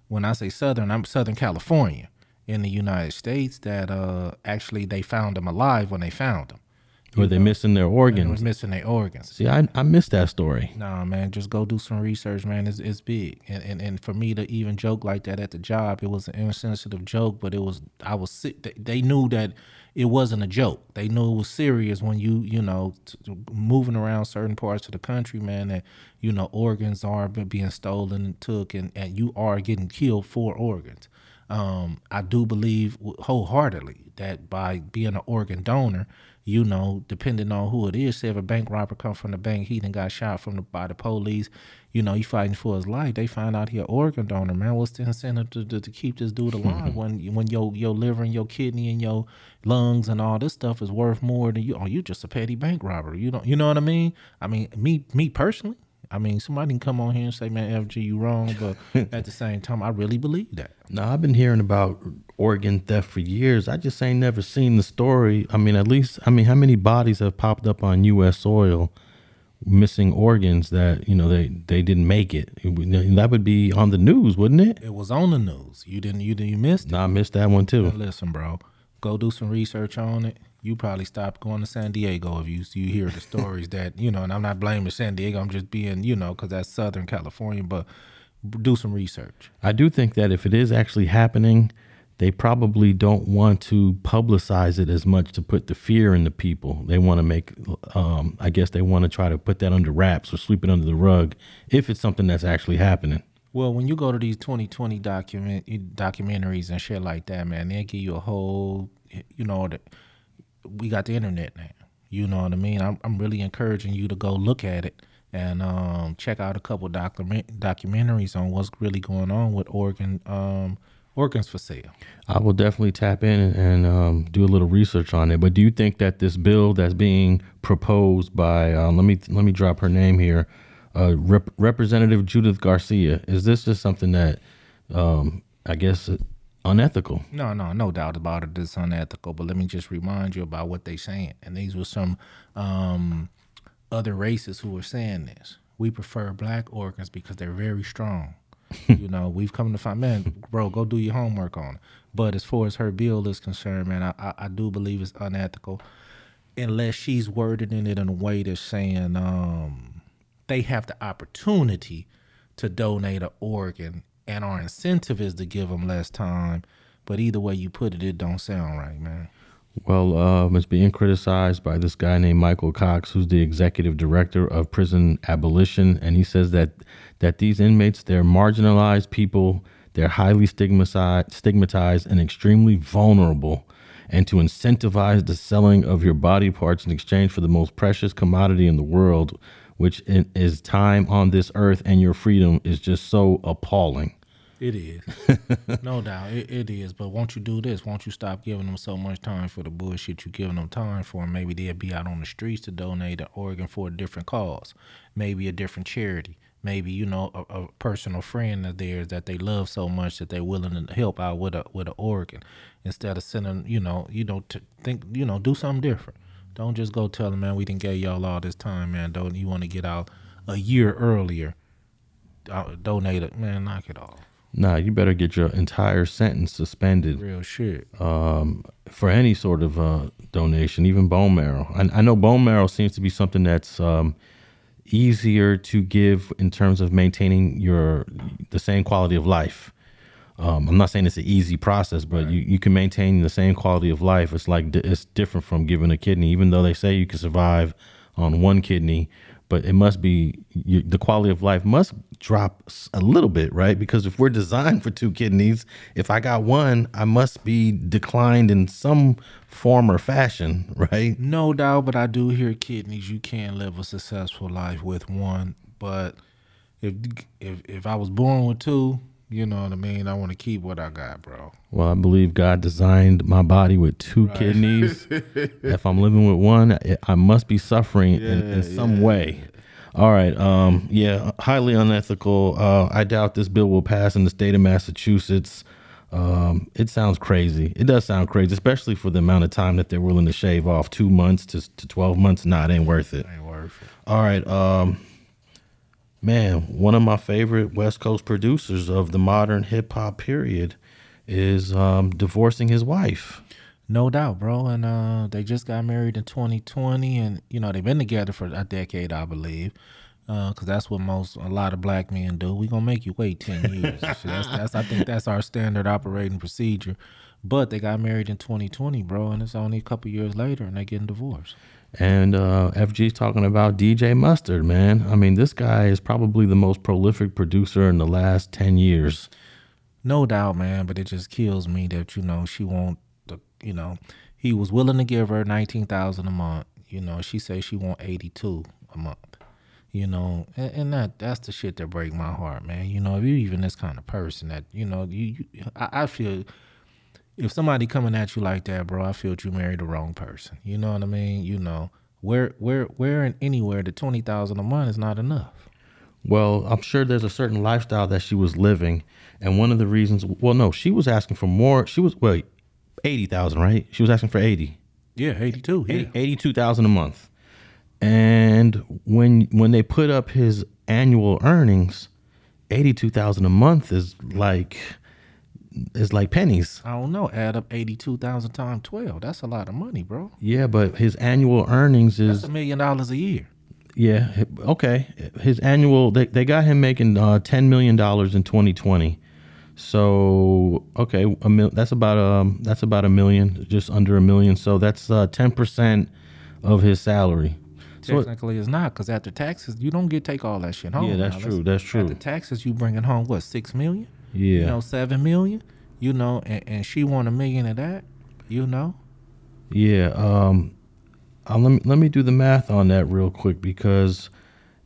Speaker 2: When I say southern, I'm Southern California in the United States. That uh actually they found them alive when they found them.
Speaker 1: Or they missing their organs.
Speaker 2: was missing their organs.
Speaker 1: See, I I missed that story.
Speaker 2: Nah, man, just go do some research, man. It's, it's big, and, and and for me to even joke like that at the job, it was an insensitive joke, but it was I was sick. They, they knew that it wasn't a joke. They knew it was serious when you you know t- moving around certain parts of the country, man. That you know organs are being stolen and took, and and you are getting killed for organs. Um, I do believe wholeheartedly that by being an organ donor, you know, depending on who it is, say if a bank robber come from the bank, he done got shot from the by the police, you know, he fighting for his life. They find out he an organ donor, man. What's the incentive to, to, to keep this dude alive [laughs] when when your your liver and your kidney and your lungs and all this stuff is worth more than you? Oh, you just a petty bank robber. You don't, you know what I mean? I mean, me me personally. I mean, somebody can come on here and say, "Man, FG, you wrong," but [laughs] at the same time, I really believe that.
Speaker 1: No, I've been hearing about organ theft for years. I just ain't never seen the story. I mean, at least, I mean, how many bodies have popped up on U.S. soil missing organs that you know they they didn't make it? It That would be on the news, wouldn't it?
Speaker 2: It was on the news. You didn't. You didn't. You missed it.
Speaker 1: No, I missed that one too.
Speaker 2: Listen, bro, go do some research on it. You probably stop going to San Diego if you you hear the stories that you know. And I'm not blaming San Diego. I'm just being you know because that's Southern California. But do some research.
Speaker 1: I do think that if it is actually happening, they probably don't want to publicize it as much to put the fear in the people. They want to make, um, I guess they want to try to put that under wraps or sweep it under the rug if it's something that's actually happening.
Speaker 2: Well, when you go to these 2020 document documentaries and shit like that, man, they give you a whole, you know, the, we got the internet now. You know what I mean? I'm, I'm really encouraging you to go look at it and um, check out a couple document documentaries on what's really going on with organ um, organs for sale.
Speaker 1: I will definitely tap in and um, do a little research on it. But do you think that this bill that's being proposed by uh, let me let me drop her name here, uh, Rep- Representative Judith Garcia, is this just something that um, I guess unethical?
Speaker 2: No, no, no doubt about it. It's unethical. But let me just remind you about what they saying. And these were some um, other races who were saying this. We prefer black organs because they're very strong. [laughs] you know, we've come to find, man, bro, go do your homework on it. But as far as her bill is concerned, man, I, I, I do believe it's unethical unless she's worded in it in a way that's saying um, they have the opportunity to donate an organ and our incentive is to give them less time. But either way you put it, it don't sound right, man.
Speaker 1: Well, um, it's being criticized by this guy named Michael Cox, who's the executive director of prison abolition, and he says that that these inmates they're marginalized people, they're highly stigmatized, stigmatized, and extremely vulnerable, and to incentivize the selling of your body parts in exchange for the most precious commodity in the world, which is time on this earth and your freedom, is just so appalling.
Speaker 2: It is. [laughs] no doubt. It, it is. But won't you do this? Won't you stop giving them so much time for the bullshit you're giving them time for? Maybe they'll be out on the streets to donate an organ for a different cause. Maybe a different charity. Maybe, you know, a, a personal friend of theirs that they love so much that they're willing to help out with a with an organ. Instead of sending, you know, you know, to think, you know, do something different. Don't just go tell them, man, we didn't get y'all all this time, man. Don't you want to get out a year earlier? Uh, donate it, man. Knock it off.
Speaker 1: Nah, you better get your entire sentence suspended.
Speaker 2: Real shit.
Speaker 1: um, for any sort of uh, donation, even bone marrow. I, I know bone marrow seems to be something that's um, easier to give in terms of maintaining your the same quality of life. Um, I'm not saying it's an easy process, but you, you can maintain the same quality of life. It's like di- it's different from giving a kidney, even though they say you can survive on one kidney, but it must be you, the quality of life must drop a little bit, right? Because if we're designed for two kidneys, if I got one, I must be declined in some form or fashion, [laughs] right?
Speaker 2: No doubt, but I do hear kidneys. You can live a successful life with one, but if if if I was born with two, you know what I mean. I want to keep what I got, bro.
Speaker 1: Well, I believe God designed my body with two kidneys. [laughs] if I'm living with one, I- must be suffering in, in some way. All right. Um, yeah, highly unethical. Uh, I doubt this bill will pass in the state of Massachusetts. Um, it sounds crazy. It does sound crazy, especially for the amount of time that they're willing to shave off two months to, to 12 months. Nah, it ain't worth it.
Speaker 2: Ain't worth it.
Speaker 1: All right. Um, man, one of my favorite West Coast producers of the modern hip hop period is um, divorcing his wife.
Speaker 2: No doubt, bro. And uh, they just got married in 2020, and you know they've been together for a decade, I believe, because that's what most a lot of black men do. We gonna make you wait 10 years. that's, [laughs] that's I think that's our standard operating procedure. But they got married in 2020, bro, and it's only a couple years later, and they're getting divorced.
Speaker 1: And uh, FG's talking about DJ Mustard, man. I mean, this guy is probably the most prolific producer in the last 10 years.
Speaker 2: No doubt, man. But it just kills me that you know she won't. You know, he was willing to give her nineteen thousand a month. You know, she says she want eighty two a month. You know, and, and, that that's the shit that break my heart, man. You know, if you even this kind of person that you know, you, you I, I feel if somebody coming at you like that, bro, I feel you married the wrong person. You know what I mean? You know, where where where and anywhere the twenty thousand a month is not enough.
Speaker 1: Well, I'm sure there's a certain lifestyle that she was living, and one of the reasons. Well, no, she was asking for more. She was wait, eighty thousand, right? She was asking for eighty.
Speaker 2: Yeah, eighty two. Yeah,
Speaker 1: eighty two thousand a month. And when when they put up his annual earnings, eighty two thousand a month is like is like pennies.
Speaker 2: I don't know. Add up eighty two thousand times twelve. That's a lot of money, bro.
Speaker 1: Yeah, but his annual earnings is
Speaker 2: That's a million dollars a year.
Speaker 1: Yeah. Okay. His annual they, they got him making uh, ten million dollars in twenty twenty. So okay, a mil, that's about um that's about a million, just under a million. So that's uh, ten uh, percent of his salary.
Speaker 2: Technically, so, it's not because after taxes, you don't get take all that shit home.
Speaker 1: Yeah, that's now, true. That's true.
Speaker 2: After taxes, you bringing home what six million?
Speaker 1: Yeah.
Speaker 2: You know, seven million. You know, and, and she want a million of that. You know.
Speaker 1: Yeah. Um. Uh, let me let me do the math on that real quick because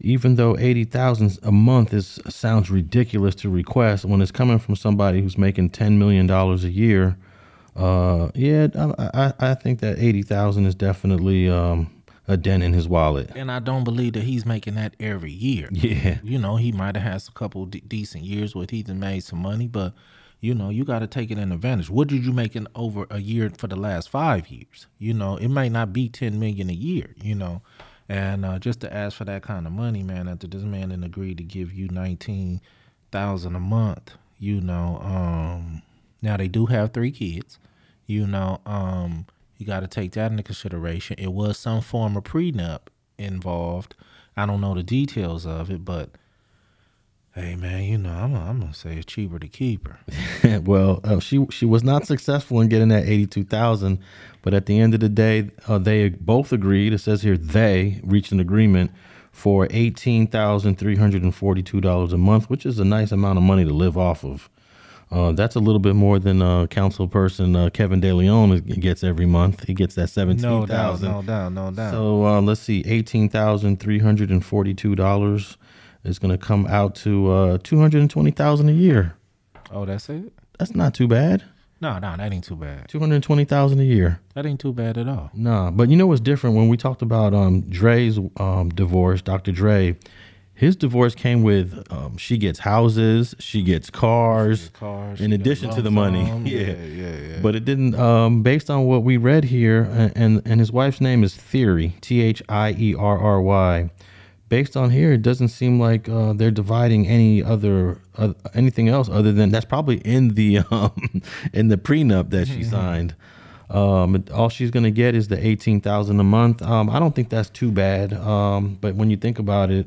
Speaker 1: even though eighty thousand a month is sounds ridiculous to request when it's coming from somebody who's making ten million dollars a year, uh, yeah, I, I, I think that eighty thousand is definitely um, a dent in his wallet.
Speaker 2: And I don't believe that he's making that every year.
Speaker 1: Yeah,
Speaker 2: you know, he might have had a couple de- decent years where he's made some money, but you know, you got to take it in advantage. What did you make in over a year for the last five years? You know, it might not be ten million a year. You know, and uh, just to ask for that kind of money, man, after this man didn't agree to give you nineteen thousand a month, you know, um, now they do have three kids. You know, um, you got to take that into consideration. It was some form of prenup involved. I don't know the details of it, but Hey man, you know I'm, I'm gonna say it's cheaper to keep
Speaker 1: her. [laughs] well, uh, she she was not successful in getting that eighty two thousand, but at the end of the day, uh, they both agreed. It says here they reached an agreement for eighteen thousand three hundred and forty two dollars a month, which is a nice amount of money to live off of. Uh, that's a little bit more than uh, council person uh, Kevin De Leon gets every month. He gets that seventeen thousand.
Speaker 2: No doubt, no doubt, no doubt.
Speaker 1: So uh, let's see, eighteen thousand three hundred and forty-two dollars is going to come out to uh, two hundred and twenty thousand a year.
Speaker 2: Oh, that's it.
Speaker 1: That's not too bad.
Speaker 2: No, no, that ain't too bad.
Speaker 1: Two hundred twenty thousand a year.
Speaker 2: That ain't too bad at all.
Speaker 1: Nah, but you know what's different when we talked about um, Dre's um, divorce, Dr. Dre. His divorce came with um, she gets houses, she gets cars, she gets cars in addition to the money. [laughs]
Speaker 2: yeah. yeah, yeah, yeah.
Speaker 1: But it didn't. Um, based on what we read here, and, and his wife's name is Thierry, T H I E R R Y based on here, it doesn't seem like uh, they're dividing any other uh, anything else other than that's probably in the [laughs] um, in the prenup that she mm-hmm. signed. Um, all she's gonna get is the eighteen thousand a month. Um, I don't think that's too bad. Um, but when you think about it,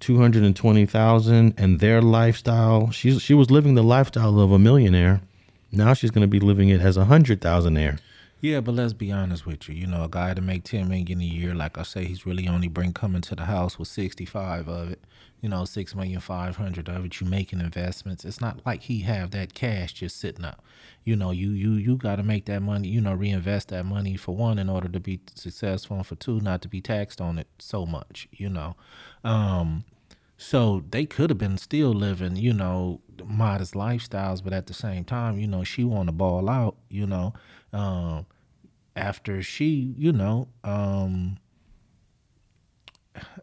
Speaker 1: two hundred and their lifestyle, she's she was living the lifestyle of a millionaire. Now she's gonna be living it as a hundred thousandaire.
Speaker 2: Yeah, but let's be honest with you. You know, a guy to make ten million a year, like I say, he's really only bring coming to the house with sixty five of it. You know, six million five hundred of it. You making investments. It's not like he have that cash just sitting up. You know, you you you got to make that money. You know, reinvest that money for one in order to be successful, and for two, not to be taxed on it so much. You know, um, so they could have been still living, you know, modest lifestyles, but at the same time, you know, she want to ball out. You know um, after she, you know, um,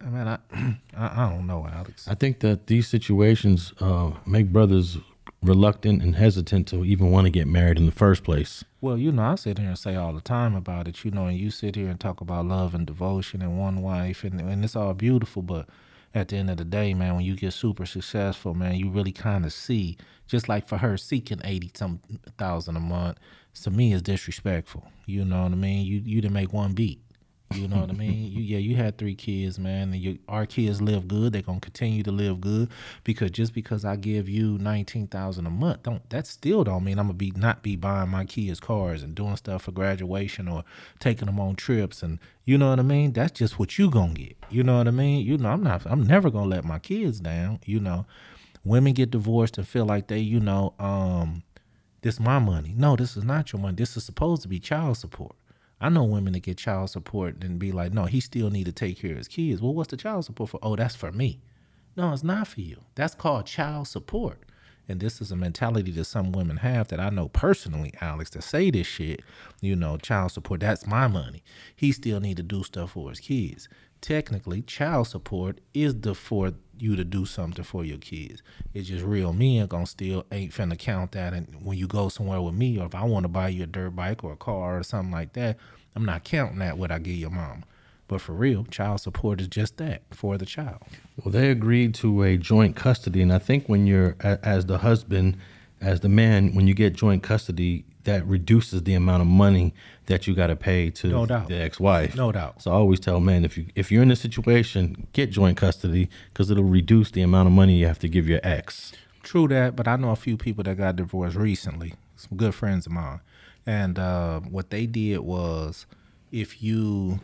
Speaker 2: I mean, I, [clears throat] I, I don't know, Alex.
Speaker 1: I think that these situations uh, make brothers reluctant and hesitant to even want to get married in the first place.
Speaker 2: Well, you know, I sit here and say all the time about it, you know, and you sit here and talk about love and devotion and one wife, and, and it's all beautiful, but at the end of the day, man, when you get super successful, man, you really kind of see, just like for her seeking eighty some thousand a month, to me is disrespectful. You know what I mean? You you didn't make one beat. You know what I mean? You yeah, you had three kids, man, and you, our kids live good. They're gonna continue to live good because just because I give you nineteen thousand a month, don't that still don't mean I'm gonna be not be buying my kids cars and doing stuff for graduation or taking them on trips and you know what I mean? That's just what you gonna get. You know what I mean? You know, I'm not I'm never gonna let my kids down, you know. Women get divorced and feel like they, you know, um, this my money. No, this is not your money. This is supposed to be child support. I know women that get child support and be like, no, he still need to take care of his kids. Well, what's the child support for? Oh, that's for me. No, it's not for you. That's called child support. And this is a mentality that some women have that I know personally, Alex, to say this shit, you know, child support, that's my money. He still need to do stuff for his kids. Technically, child support is the for you to do something for your kids. It's just real men gonna still ain't finna count that and when you go somewhere with me or if I wanna buy you a dirt bike or a car or something like that, I'm not counting that what I give your mom. But for real, child support is just that for the child.
Speaker 1: Well, they agreed to a joint custody, and I think when you're as the husband, as the man, when you get joint custody, that reduces the amount of money that you got to pay to
Speaker 2: No doubt.
Speaker 1: the ex-wife.
Speaker 2: No doubt.
Speaker 1: So I always tell men if you if you're in this situation, get joint custody because it'll reduce the amount of money you have to give your ex.
Speaker 2: True that, but I know a few people that got divorced recently. Some good friends of mine, and uh, what they did was, if you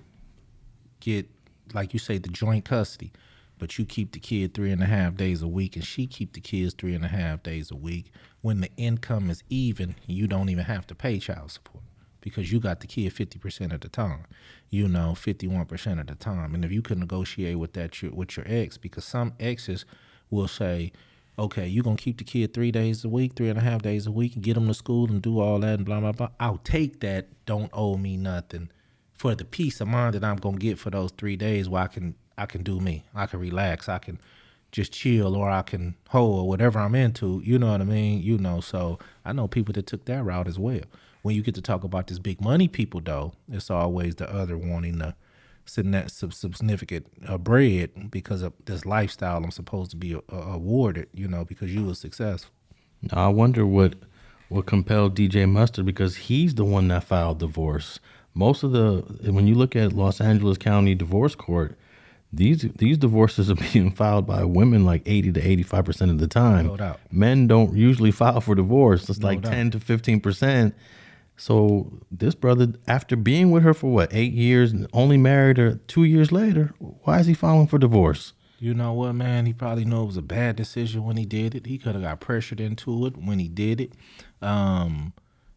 Speaker 2: get like you say the joint custody, but you keep the kid three and a half days a week, and she keep the kids three and a half days a week. When the income is even, you don't even have to pay child support because you got the kid fifty percent of the time. You know, fifty one percent of the time, and if you can negotiate with that with your ex, because some exes will say, okay, you're gonna keep the kid three days a week, three and a half days a week, and get them to school and do all that and blah blah blah. I'll take that. Don't owe me nothing for the peace of mind that I'm gonna get for those three days where I can I can do me. I can relax. I can just chill or I can hold or whatever I'm into. You know what I mean? You know, so I know people that took that route as well. When you get to talk about this big money people though, it's always the other wanting the signi- sub- significant uh, bread because of this lifestyle I'm supposed to be uh, awarded, you know, because you were successful.
Speaker 1: Now, I wonder what what compelled DJ Mustard because he's the one that filed divorce. Most of the when you look at Los Angeles County Divorce Court, these these divorces are [laughs] being filed by women like eighty to eighty five percent of the time.
Speaker 2: No doubt.
Speaker 1: Men don't usually file for divorce. It's like
Speaker 2: doubt.
Speaker 1: ten to fifteen percent. So this brother, after being with her for what eight years, and only married her two years later, why is he filing for divorce?
Speaker 2: You know what, man? He probably knew it was a bad decision when he did it. He could have got pressured into it when he did it. Um,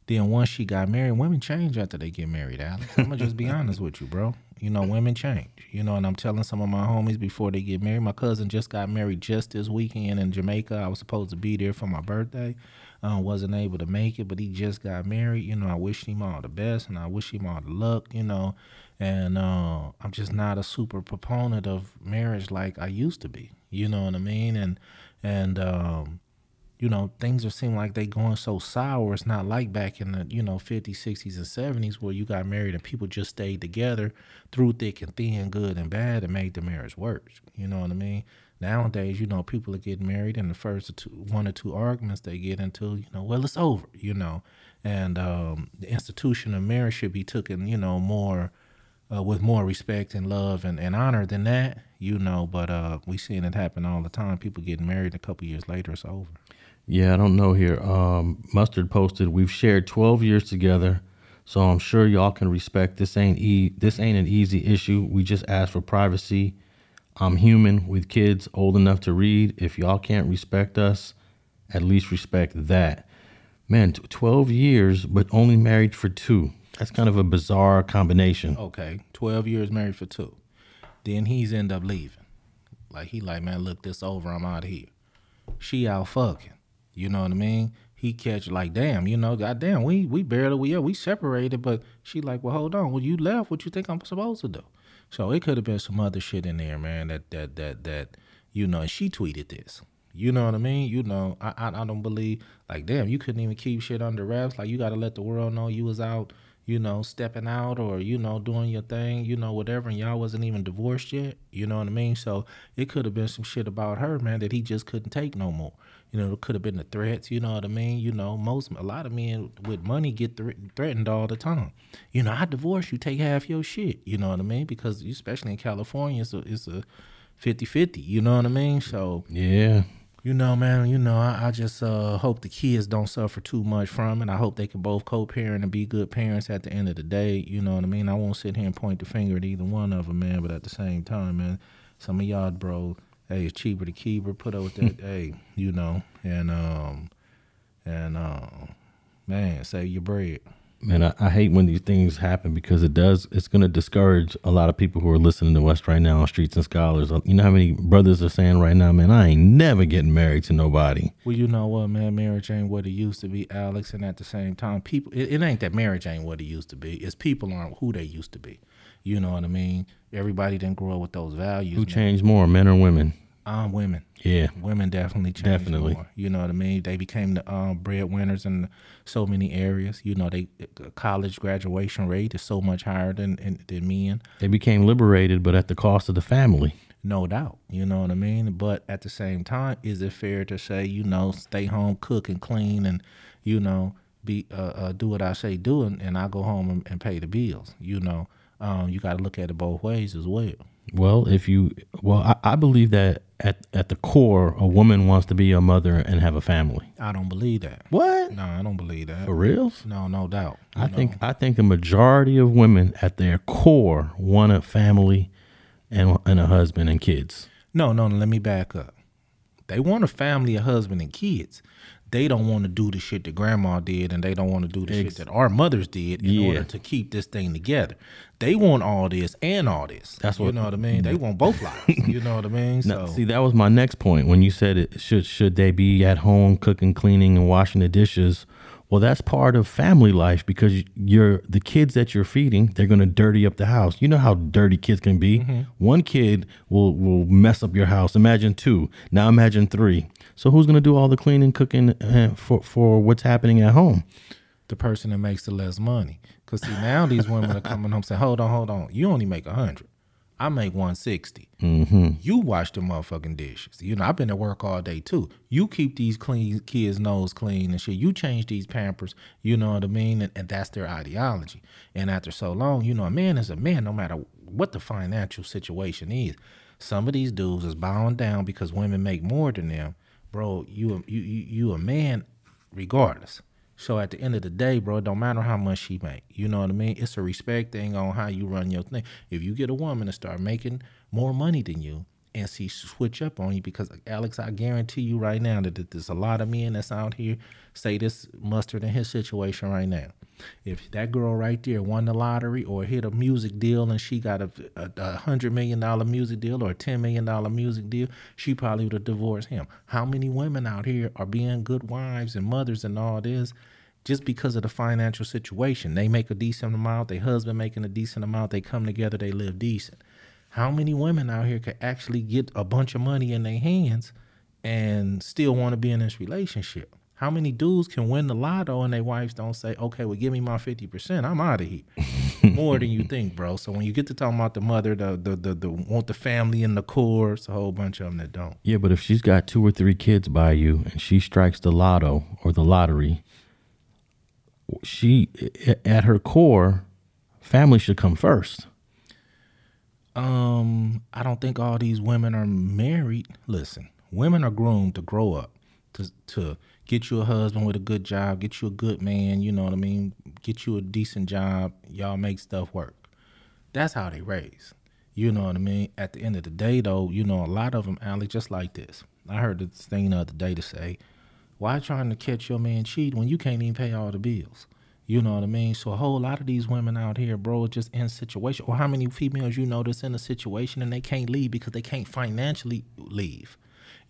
Speaker 2: then once she got married, women change after they get married, Alex. I'm gonna just be [laughs] honest with you, bro. You know, women change. You know, and I'm telling some of my homies before they get married. My cousin just got married just this weekend in Jamaica. I was supposed to be there for my birthday. Um, wasn't able to make it, but he just got married. You know, I wish him all the best and I wish him all the luck, you know. And uh, I'm just not a super proponent of marriage like I used to be. You know what I mean? And and um, you know, things are seem like they going so sour. It's not like back in the, you know, 50s, 60s, and 70s where you got married and people just stayed together through thick and thin, good and bad, and made the marriage work. You know what I mean? Nowadays, you know, people are getting married and the first two, one or two arguments they get into, you know, well, it's over, you know. And um, the institution of marriage should be taken, you know, more uh, with more respect and love and, and honor than that, you know. But uh, we seeing it happen all the time. People getting married a couple years later, it's over.
Speaker 1: Yeah, I don't know here. Um, Mustard posted, "We've shared 12 years together, so I'm sure y'all can respect this ain't e- this ain't an easy issue. We just ask for privacy. I'm human with kids old enough to read. If y'all can't respect us, at least respect that." Man, 12 years, but only married for two. That's kind of a bizarre combination.
Speaker 2: Okay, 12 years married for two. Then he's end up leaving. Like he like, man, look this over, I'm out of here. She out fucking. You know what I mean? He catch like, damn, you know, goddamn, we we barely we yeah, we separated, but she like, well, hold on, when you left, what you think I'm supposed to do? So it could have been some other shit in there, man. That that that that you know, she tweeted this. You know what I mean? You know, I, I I don't believe like damn, you couldn't even keep shit under wraps. Like you got to let the world know you was out, you know, stepping out or, you know, doing your thing, you know, whatever, and y'all wasn't even divorced yet. You know what I mean? So it could have been some shit about her, man, that he just couldn't take no more. You know, it could have been the threats, you know what I mean? You know, most a lot of men with money get thre- threatened all the time. You know, I divorce you, take half your shit, you know what I mean? Because especially in California, it's a, it's a 50-50, you know what I mean? So
Speaker 1: Yeah.
Speaker 2: you know, man, you know, I, I just uh, hope the kids don't suffer too much from it. I hope they can both co-parent and be good parents at the end of the day. You know what I mean? I won't sit here and point the finger at either one of them, man. But at the same time, man, some of y'all, bro, hey, it's cheaper to keep her. Put up with that, [laughs] hey, you know, and um, and um, man, save your bread.
Speaker 1: Man, I, I hate when these things happen because it does. It's going to discourage a lot of people who are listening to us right now on Streets and Scholars. You know how many brothers are saying right now, man, I ain't never getting married to nobody.
Speaker 2: Well, you know what, man? Marriage ain't what it used to be, Alex. And at the same time, people, it, it ain't that marriage ain't what it used to be. It's people aren't who they used to be. You know what I mean? Everybody didn't grow up with those values.
Speaker 1: Who
Speaker 2: man.
Speaker 1: changed more, men or women?
Speaker 2: Um, women.
Speaker 1: Yeah.
Speaker 2: Women definitely changed
Speaker 1: Definitely.
Speaker 2: more. You know what I mean? They became the um, breadwinners in so many areas. You know, they college graduation rate is so much higher than than, than men.
Speaker 1: They became liberated, but at the cost of the family.
Speaker 2: No doubt. You know what I mean? But at the same time, is it fair to say, you know, stay home, cook and clean, and you know, be uh, uh, do what I say do, and, and I go home and, and pay the bills. You know, um, you got to look at it both ways as well.
Speaker 1: Well, if you, well, I, I believe that at, at the core, a woman wants to be a mother and have a family.
Speaker 2: I don't believe that.
Speaker 1: What?
Speaker 2: No, I don't believe that.
Speaker 1: For reals?
Speaker 2: No, no doubt.
Speaker 1: I think I think the majority of women at their core want a family and and a husband and kids.
Speaker 2: No, no, no, let me back up. They want a family, a husband, and kids. They don't want to do the shit that grandma did, and they don't want to do the
Speaker 1: Ex-
Speaker 2: shit that our mothers did in
Speaker 1: Yeah.
Speaker 2: order to keep this thing together. They want all this and all this.
Speaker 1: That's
Speaker 2: you
Speaker 1: what-
Speaker 2: know what I mean. They want both lives. [laughs] you know what I mean.
Speaker 1: Now, see, that was my next point when you said it should should they be at home cooking, cleaning, and washing the dishes. Well, that's part of family life because you're the kids that you're feeding. They're going to dirty up the house. You know how dirty kids can be. Mm-hmm. One kid will will mess up your house. Imagine two. Now imagine three. So who's going to do all the cleaning, cooking for for what's happening at home?
Speaker 2: the person that makes the less money. Cause see now these women are coming home saying, "Hold on, hold on. You only make a hundred. I make one
Speaker 1: Mm-hmm.
Speaker 2: You wash the motherfucking dishes. You know, I've been at work all day too. You keep these clean kids' nose clean and shit. You change these pampers. You know what I mean? And, and that's their ideology. And after so long, you know, a man is a man, no matter what the financial situation is. Some of these dudes is bowing down because women make more than them, bro. You a- you you, a man, regardless. So at the end of the day, bro, it don't matter how much she make. You know what I mean? It's a respect thing on how you run your thing. If you get a woman to start making more money than you and she switch up on you, because Alex, I guarantee you right now that there's a lot of men that's out here say this mustard in his situation right now. If that girl right there won the lottery or hit a music deal and she got a, a, a hundred million dollar music deal or a ten million dollar music deal, she probably would have divorced him. How many women out here are being good wives and mothers and all this just because of the financial situation? They make a decent amount, their husband making a decent amount, they come together, they live decent. How many women out here could actually get a bunch of money in their hands and still want to be in this relationship? How many dudes can win the lotto and their wives don't say, okay, well, give me my 50%, I'm out of here? [laughs] More than you think, bro. So when you get to talking about the mother, the, the, the, the want the family in the core, it's a whole bunch of them that don't.
Speaker 1: Yeah, but if she's got two or three kids by you and she strikes the lotto or the lottery, she at her core, family should come first.
Speaker 2: Um, I don't think all these women are married. Listen, women are groomed to grow up, to to get you a husband with a good job, get you a good man. You know what I mean? Get you a decent job. Y'all make stuff work. That's how they raise. You know what I mean? At the end of the day, though, you know a lot of them, Alex, just like this. I heard this thing the other day to say, "Why trying to catch your man cheat when you can't even pay all the bills?" You know what I mean? So a whole lot of these women out here, bro, are just in situation. Or how many females you know that's in a situation and they can't leave because they can't financially leave.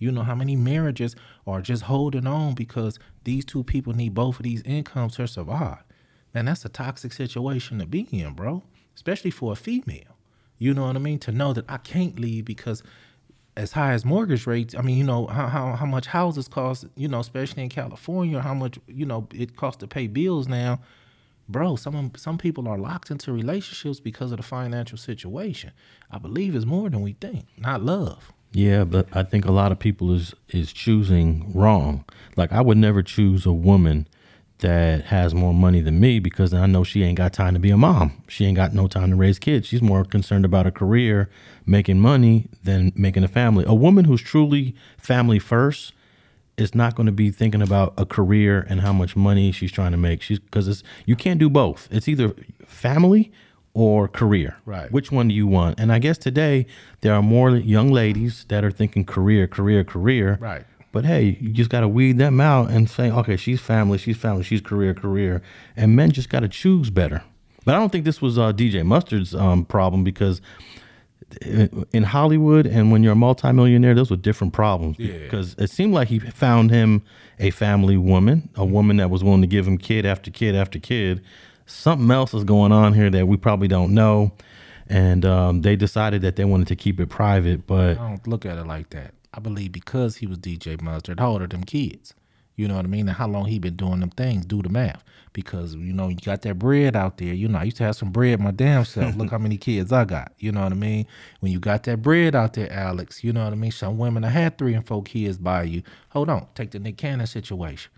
Speaker 2: You know how many marriages are just holding on because these two people need both of these incomes to survive. Man, that's a toxic situation to be in, bro. Especially for a female. You know what I mean? To know that I can't leave because as high as mortgage rates, I mean, you know, how, how, how much houses cost, you know, especially in California, how much, you know, it costs to pay bills now. bro, some some people are locked into relationships because of the financial situation. I believe it's more than we think, not love.
Speaker 1: Yeah, but I think a lot of people is is choosing wrong. Like I would never choose a woman that has more money than me because I know she ain't got time to be a mom. She ain't got no time to raise kids. She's more concerned about a career, making money than making a family. A woman who's truly family first is not going to be thinking about a career and how much money she's trying to make. She's because it's you can't do both. It's either family or career.
Speaker 2: Right.
Speaker 1: Which one do you want? And I guess today there are more young ladies that are thinking career, career, career.
Speaker 2: Right.
Speaker 1: But hey, you just got to weed them out and say, okay, she's family, she's family, she's career, career, and men just got to choose better. But I don't think this was uh, DJ Mustard's um, problem because in Hollywood and when you're a multimillionaire, those were different problems.
Speaker 2: Yeah.
Speaker 1: Because it seemed like he found him a family woman, a woman that was willing to give him kid after kid after kid. Something else is going on here that we probably don't know. And um, they decided that they wanted to keep it private, but
Speaker 2: I don't look at it like that. I believe because he was DJ Mustard, how old are them kids? You know what I mean? And how long he been doing them things? Do the math. Because you know you got that bread out there. You know I used to have some bread my damn self. Look how many kids I got. You know what I mean? When you got that bread out there, Alex. You know what I mean? Some women I had three and four kids by you. Hold on, take the Nick Cannon situation.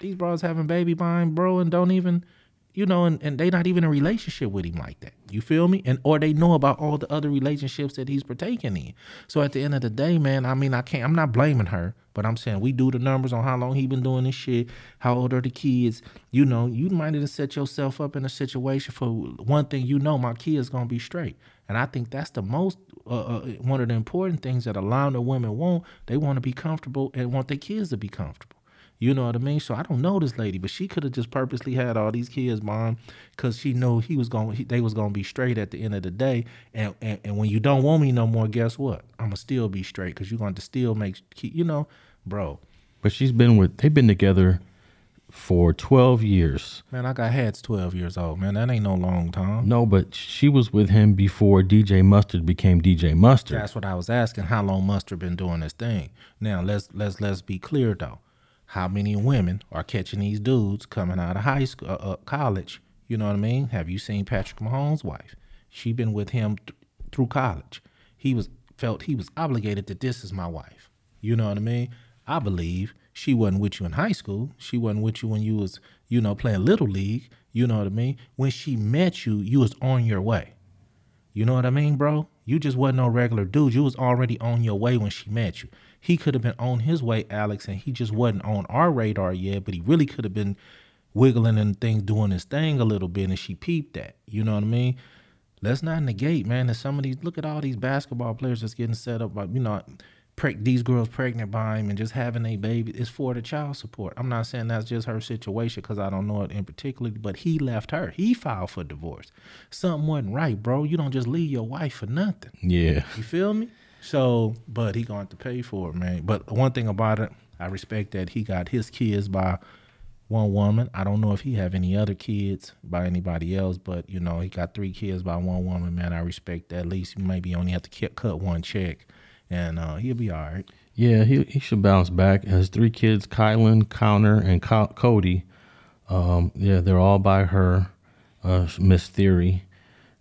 Speaker 2: These bros having baby by him, bro, and don't even you know, and, and they not even in a relationship with him like that. You feel me? And or they know about all the other relationships that he's partaking in. So at the end of the day, man, I mean, I can't. I'm not blaming her, but I'm saying we do the numbers on how long he been doing this shit. How old are the kids? You know, you might have set yourself up in a situation for one thing. You know, my kid's gonna be straight, and I think that's the most uh, uh, one of the important things that a lot of women want. They want to be comfortable and want their kids to be comfortable. You know what I mean? So I don't know this lady, but she could have just purposely had all these kids, mom, because she knew he was going, he, they was gonna be straight at the end of the day. And, and and when you don't want me no more, guess what? I'ma still be straight because you're going to still make, you know, bro.
Speaker 1: but she's been with they've been together for 12 years.
Speaker 2: Man, I got hats 12 years old, man. That ain't no long time.
Speaker 1: No, but she was with him before DJ Mustard became DJ Mustard.
Speaker 2: That's what I was asking. How long Mustard been doing this thing? Now let's let's let's be clear though. How many women are catching these dudes coming out of high school, uh, uh, college? You know what I mean? Have you seen Patrick Mahomes' wife? She been with him th- through college. He was felt he was obligated that this is my wife. You know what I mean? I believe she wasn't with you in high school. She wasn't with you when you was, you know, playing little league. You know what I mean? When she met you, you was on your way. You know what I mean, bro? You just wasn't no regular dude. You was already on your way when she met you. He could have been on his way, Alex, and he just wasn't on our radar yet, but he really could have been wiggling and things doing his thing a little bit and she peeped that. You know what I mean? Let's not negate, man, that some of these look at all these basketball players that's getting set up by you know preg- these girls pregnant by him and just having a baby it's for the child support. I'm not saying that's just her situation because I don't know it in particular, but he left her. He filed for divorce. Something wasn't right, bro. You don't just leave your wife for nothing.
Speaker 1: Yeah.
Speaker 2: You feel me? So, but he going to have to pay for it, man. But one thing about it, I respect that he got his kids by one woman. I don't know if he have any other kids by anybody else, but you know he got three kids by one woman. Man, I respect that. At least maybe only have to cut one check, and uh, he'll be all right.
Speaker 1: Yeah, he he should bounce back. His three kids, Kylan, Connor, and Co- Cody. Um, yeah, they're all by her, uh, Miss Thierry,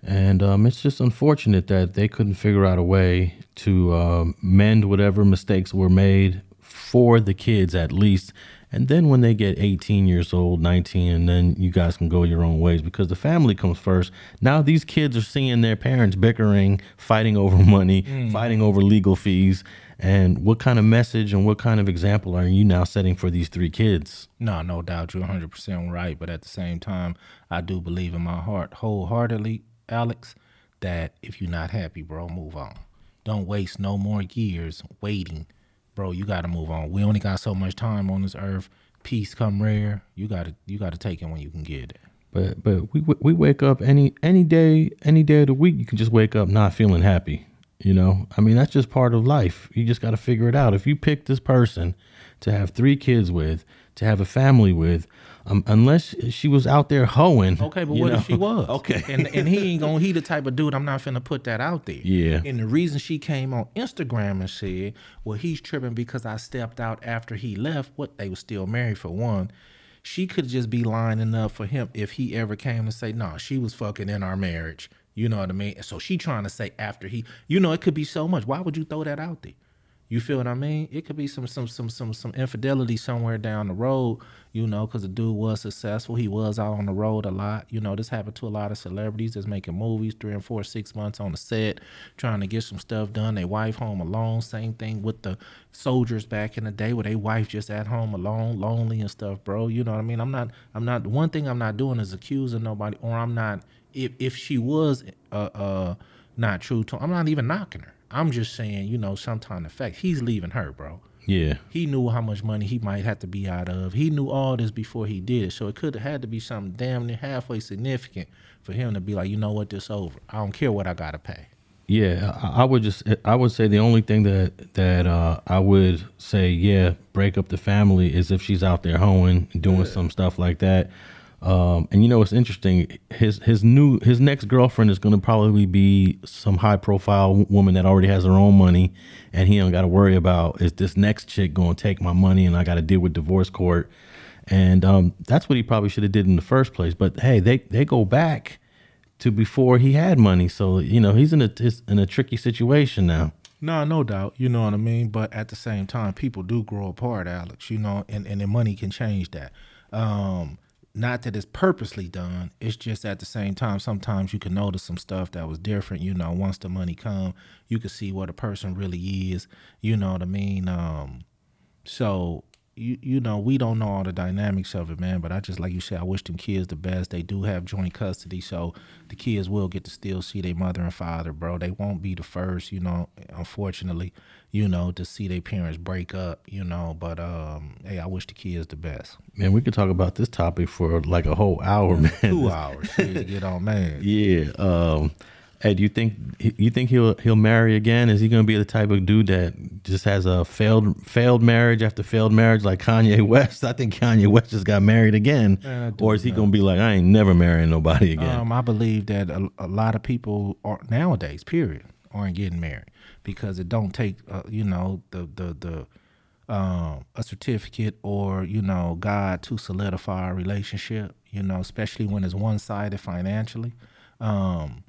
Speaker 1: and um, it's just unfortunate that they couldn't figure out a way to um, mend whatever mistakes were made for the kids at least. And then when they get 18 years old, 19, and then you guys can go your own ways because the family comes first. Now these kids are seeing their parents bickering, fighting over [laughs] money, fighting over legal fees. And what kind of message and what kind of example are you now setting for these three kids?
Speaker 2: No, no doubt you're 100 percent right. But at the same time, I do believe in my heart wholeheartedly, Alex, that if you're not happy, bro, move on. Don't waste no more years waiting, bro. You got to move on. We only got so much time on this earth. Peace come rare. You got to you got to take it when you can get it.
Speaker 1: But but we we wake up any any day any day of the week. You can just wake up not feeling happy. You know, I mean that's just part of life. You just got to figure it out. If you pick this person to have three kids with, to have a family with, um, unless she was out there hoeing.
Speaker 2: Okay, but what
Speaker 1: know?
Speaker 2: if she was? [laughs]
Speaker 1: Okay,
Speaker 2: and and he ain't gonna. He the type of dude. I'm not finna put that out there.
Speaker 1: Yeah.
Speaker 2: And the reason she came on Instagram and said, "Well, he's tripping because I stepped out after he left." What they was still married for one. she could just be lying enough for him if he ever came to say, "No, she was fucking in our marriage." You know what I mean? So she trying to say after he, you know, it could be so much. Why would you throw that out there? You feel what I mean? It could be some some some some some infidelity somewhere down the road, you know, because the dude was successful. He was out on the road a lot. You know, this happened to a lot of celebrities that's making movies three and four, six months on the set, trying to get some stuff done. They wife home alone. Same thing with the soldiers back in the day where they wife just at home alone, lonely and stuff, bro. You know what I mean? I'm not I'm not one thing I'm not doing is accusing nobody or I'm not if if she was uh uh not true to I'm not even knocking her. I'm just saying, you know, sometime the fact he's leaving her, bro.
Speaker 1: Yeah.
Speaker 2: He knew how much money he might have to be out of. He knew all this before he did it. So it could have had to be something damn near halfway significant for him to be like, you know what, this over. I don't care what I gotta pay.
Speaker 1: Yeah, I I would just I would say the only thing that that uh, I would say yeah break up the family is if she's out there hoeing doing some stuff like that. Um, and you know what's interesting? His his new his next girlfriend is going to probably be some high profile woman that already has her own money, and he don't got to worry about is this next chick going to take my money, and I got to deal with divorce court, and um, that's what he probably should have did in the first place. But hey, they they go back to before he had money, so you know he's in a in a tricky situation now.
Speaker 2: No, no doubt. You know what I mean? But at the same time, people do grow apart, Alex, you know, and, and the money can change that. Um, not that it's purposely done. It's just at the same time, sometimes you can notice some stuff that was different. You know, once the money come, you can see what a person really is. You know what I mean? Um, so you you know, we don't know all the dynamics of it, man. But I just like you said, I wish them kids the best. They do have joint custody, so the kids will get to still see their mother and father, bro. They won't be the first, you know, unfortunately, you know, to see their parents break up, you know. But um, hey, I wish the kids the best.
Speaker 1: Man, we could talk about this topic for like a whole hour, man.
Speaker 2: Two hours to get on, man. [laughs]
Speaker 1: Yeah. Um, hey, do you think you think he'll he'll marry again? Is he going to be the type of dude that just has a failed failed marriage after failed marriage like Kanye West? I think Kanye West just got married again,
Speaker 2: Yeah,
Speaker 1: or is he going to be like, I ain't never marrying nobody again?
Speaker 2: Um, I believe that a, a lot of people are nowadays, period, aren't getting married because it don't take, uh, you know, the the the um, a certificate or you know God to solidify a relationship. You know, especially when it's one sided financially. Um,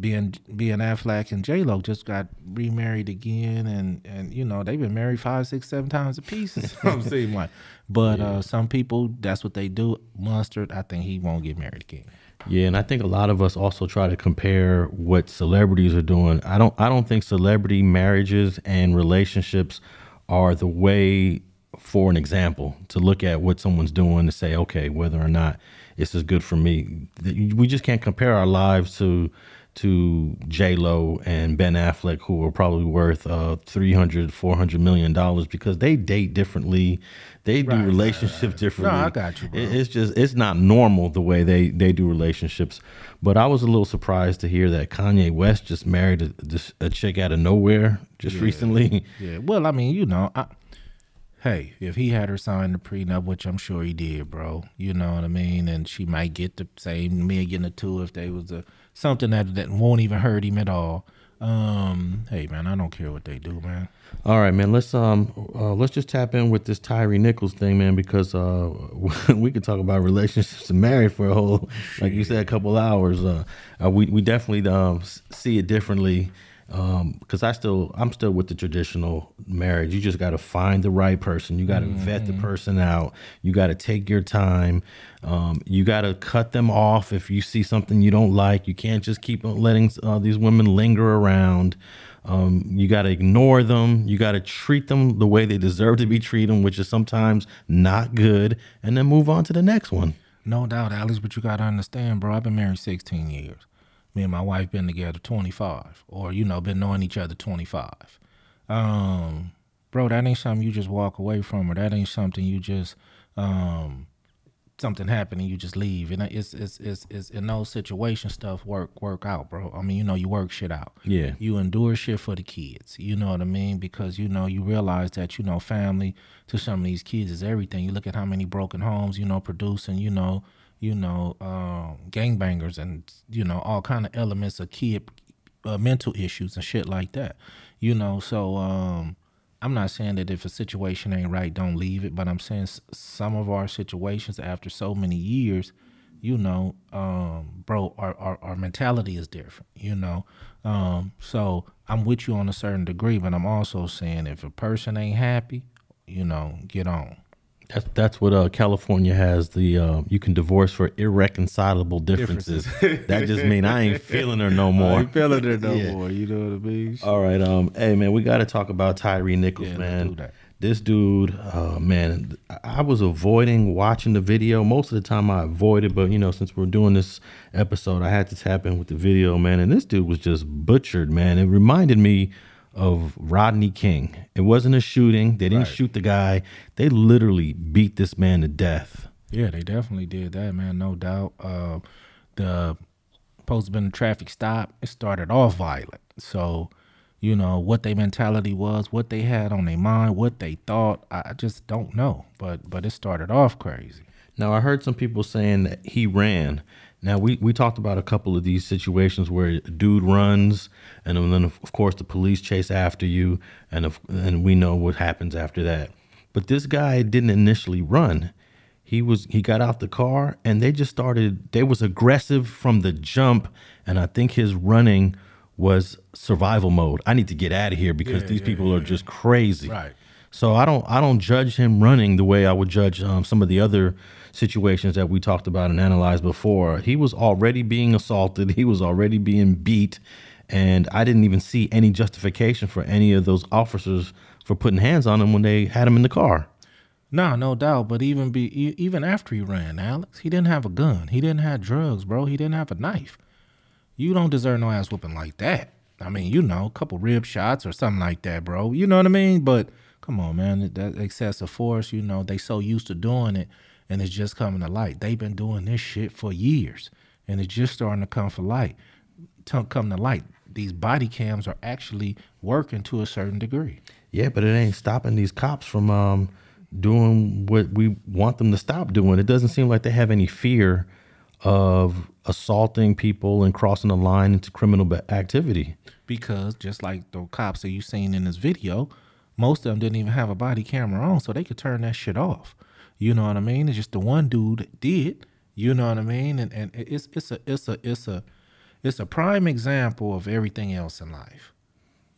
Speaker 2: being Ben Affleck and J Lo just got remarried again, and and you know they've been married five, six, seven times a piece. [laughs] I'm saying like, but uh, some people that's what they do. Mustard, I think he won't get married again.
Speaker 1: Yeah, and I think a lot of us also try to compare what celebrities are doing. I don't I don't think celebrity marriages and relationships are the way for an example to look at what someone's doing to say, okay, whether or not this is good for me. We just can't compare our lives to to J Lo and Ben Affleck, who are probably worth uh, 300, 400 million dollars because they date differently, they do relationships differently.
Speaker 2: No, I got you, bro.
Speaker 1: It- It's just it's not normal the way they they do relationships. But I was a little surprised to hear that Kanye West just married a, a chick out of nowhere just recently. [laughs]
Speaker 2: Yeah, well, I mean, you know, I, hey, if he had her sign the prenup, which I'm sure he did, bro, you know what I mean, and she might get the same million or two if they was a something that that won't even hurt him at all. Um, hey man, I don't care what they do, man.
Speaker 1: All right, man. Let's um uh, let's just tap in with this Tyre Nichols thing, man, because uh [laughs] we could talk about relationships and marriage for a whole, like you said, a couple hours. Uh, uh we we definitely um see it differently. Um, because I still I'm still with the traditional marriage. You just got to find the right person. You got to vet the person out. You got to take your time. Um, you got to cut them off if you see something you don't like. You can't just keep letting uh, these women linger around. Um, you got to ignore them. You got to treat them the way they deserve to be treated, which is sometimes not good, and then move on to the next one.
Speaker 2: No doubt, Alex, but you gotta understand, bro. I've been married 16 years. Me and my wife been together 25, or you know, been knowing each other 25. Um, bro, that ain't something you just walk away from, or that ain't something you just um something happen and you just leave. And it's it's it's, it's in those situations stuff work work out, bro. I mean, you know, you work shit out.
Speaker 1: Yeah.
Speaker 2: You endure shit for the kids. You know what I mean? Because you know you realize that you know family to some of these kids is everything. You look at how many broken homes you know producing. You know you know um, gangbangers and you know all kind of elements of kid uh, mental issues and shit like that. You know, so um, I'm not saying that if a situation ain't right, don't leave it, but I'm saying some of our situations after so many years, you know, um, bro, our, our, our mentality is different, you know. Um, so I'm with you on a certain degree, but I'm also saying if a person ain't happy, you know, get on.
Speaker 1: That's that's what uh, California has. The uh, you can divorce for irreconcilable differences. that just mean I ain't [laughs] feeling her no more.
Speaker 2: feeling it no
Speaker 1: Yeah.
Speaker 2: more, you know what I mean?
Speaker 1: All right, um, hey man, we got to talk about Tyre Nichols,
Speaker 2: Yeah,
Speaker 1: man.
Speaker 2: do.
Speaker 1: This dude, uh, man, I- I was avoiding watching the video. Most of the time, I avoided, but you know, since we're doing this episode, I had to tap in with the video, man. And this dude was just butchered, man. It reminded me of Rodney King. It wasn't a shooting. They didn't shoot the guy. They literally beat this man to death.
Speaker 2: Yeah, they definitely did that, man. No doubt. Uh, the supposed to been a traffic stop. It started off violent. So, you know what their mentality was, what they had on their mind, what they thought. I I just don't know. But but it started off crazy.
Speaker 1: Now I heard some people saying that he ran. Now we, we talked about a couple of these situations where a dude runs, and then of course the police chase after you, and of, and we know what happens after that. But this guy didn't initially run. He was he got out the car, and they just started. They was aggressive from the jump, and I think his running was survival mode. I need to get out of here because these people are just crazy.
Speaker 2: Right.
Speaker 1: So I don't I don't judge him running the way I would judge um, some of the other situations that we talked about and analyzed before. He was already being assaulted. He was already being beat, and I didn't even see any justification for any of those officers for putting hands on him when they had him in the car.
Speaker 2: No, no doubt. But even be even after he ran, Alex, he didn't have a gun. He didn't have drugs, bro. He didn't have a knife. You don't deserve no ass whooping like that. I mean, you know, a couple rib shots or something like that, bro. You know what I mean? But come on, man, that excessive force. You know, they so used to doing it, and it's just coming to light. They've been doing this shit for years, and it's just starting to come for light. To come to light, these body cams are actually working to a certain degree.
Speaker 1: Yeah, but it ain't stopping these cops from um, doing what we want them to stop doing. It doesn't seem like they have any fear of assaulting people and crossing the line into criminal activity.
Speaker 2: because just like the cops that you seen in this video, most of them didn't even have a body camera on, so they could turn that shit off. You know what I mean? It's just the one dude did. You know what I mean? And and it's it's a it's a it's a it's a prime example of everything else in life.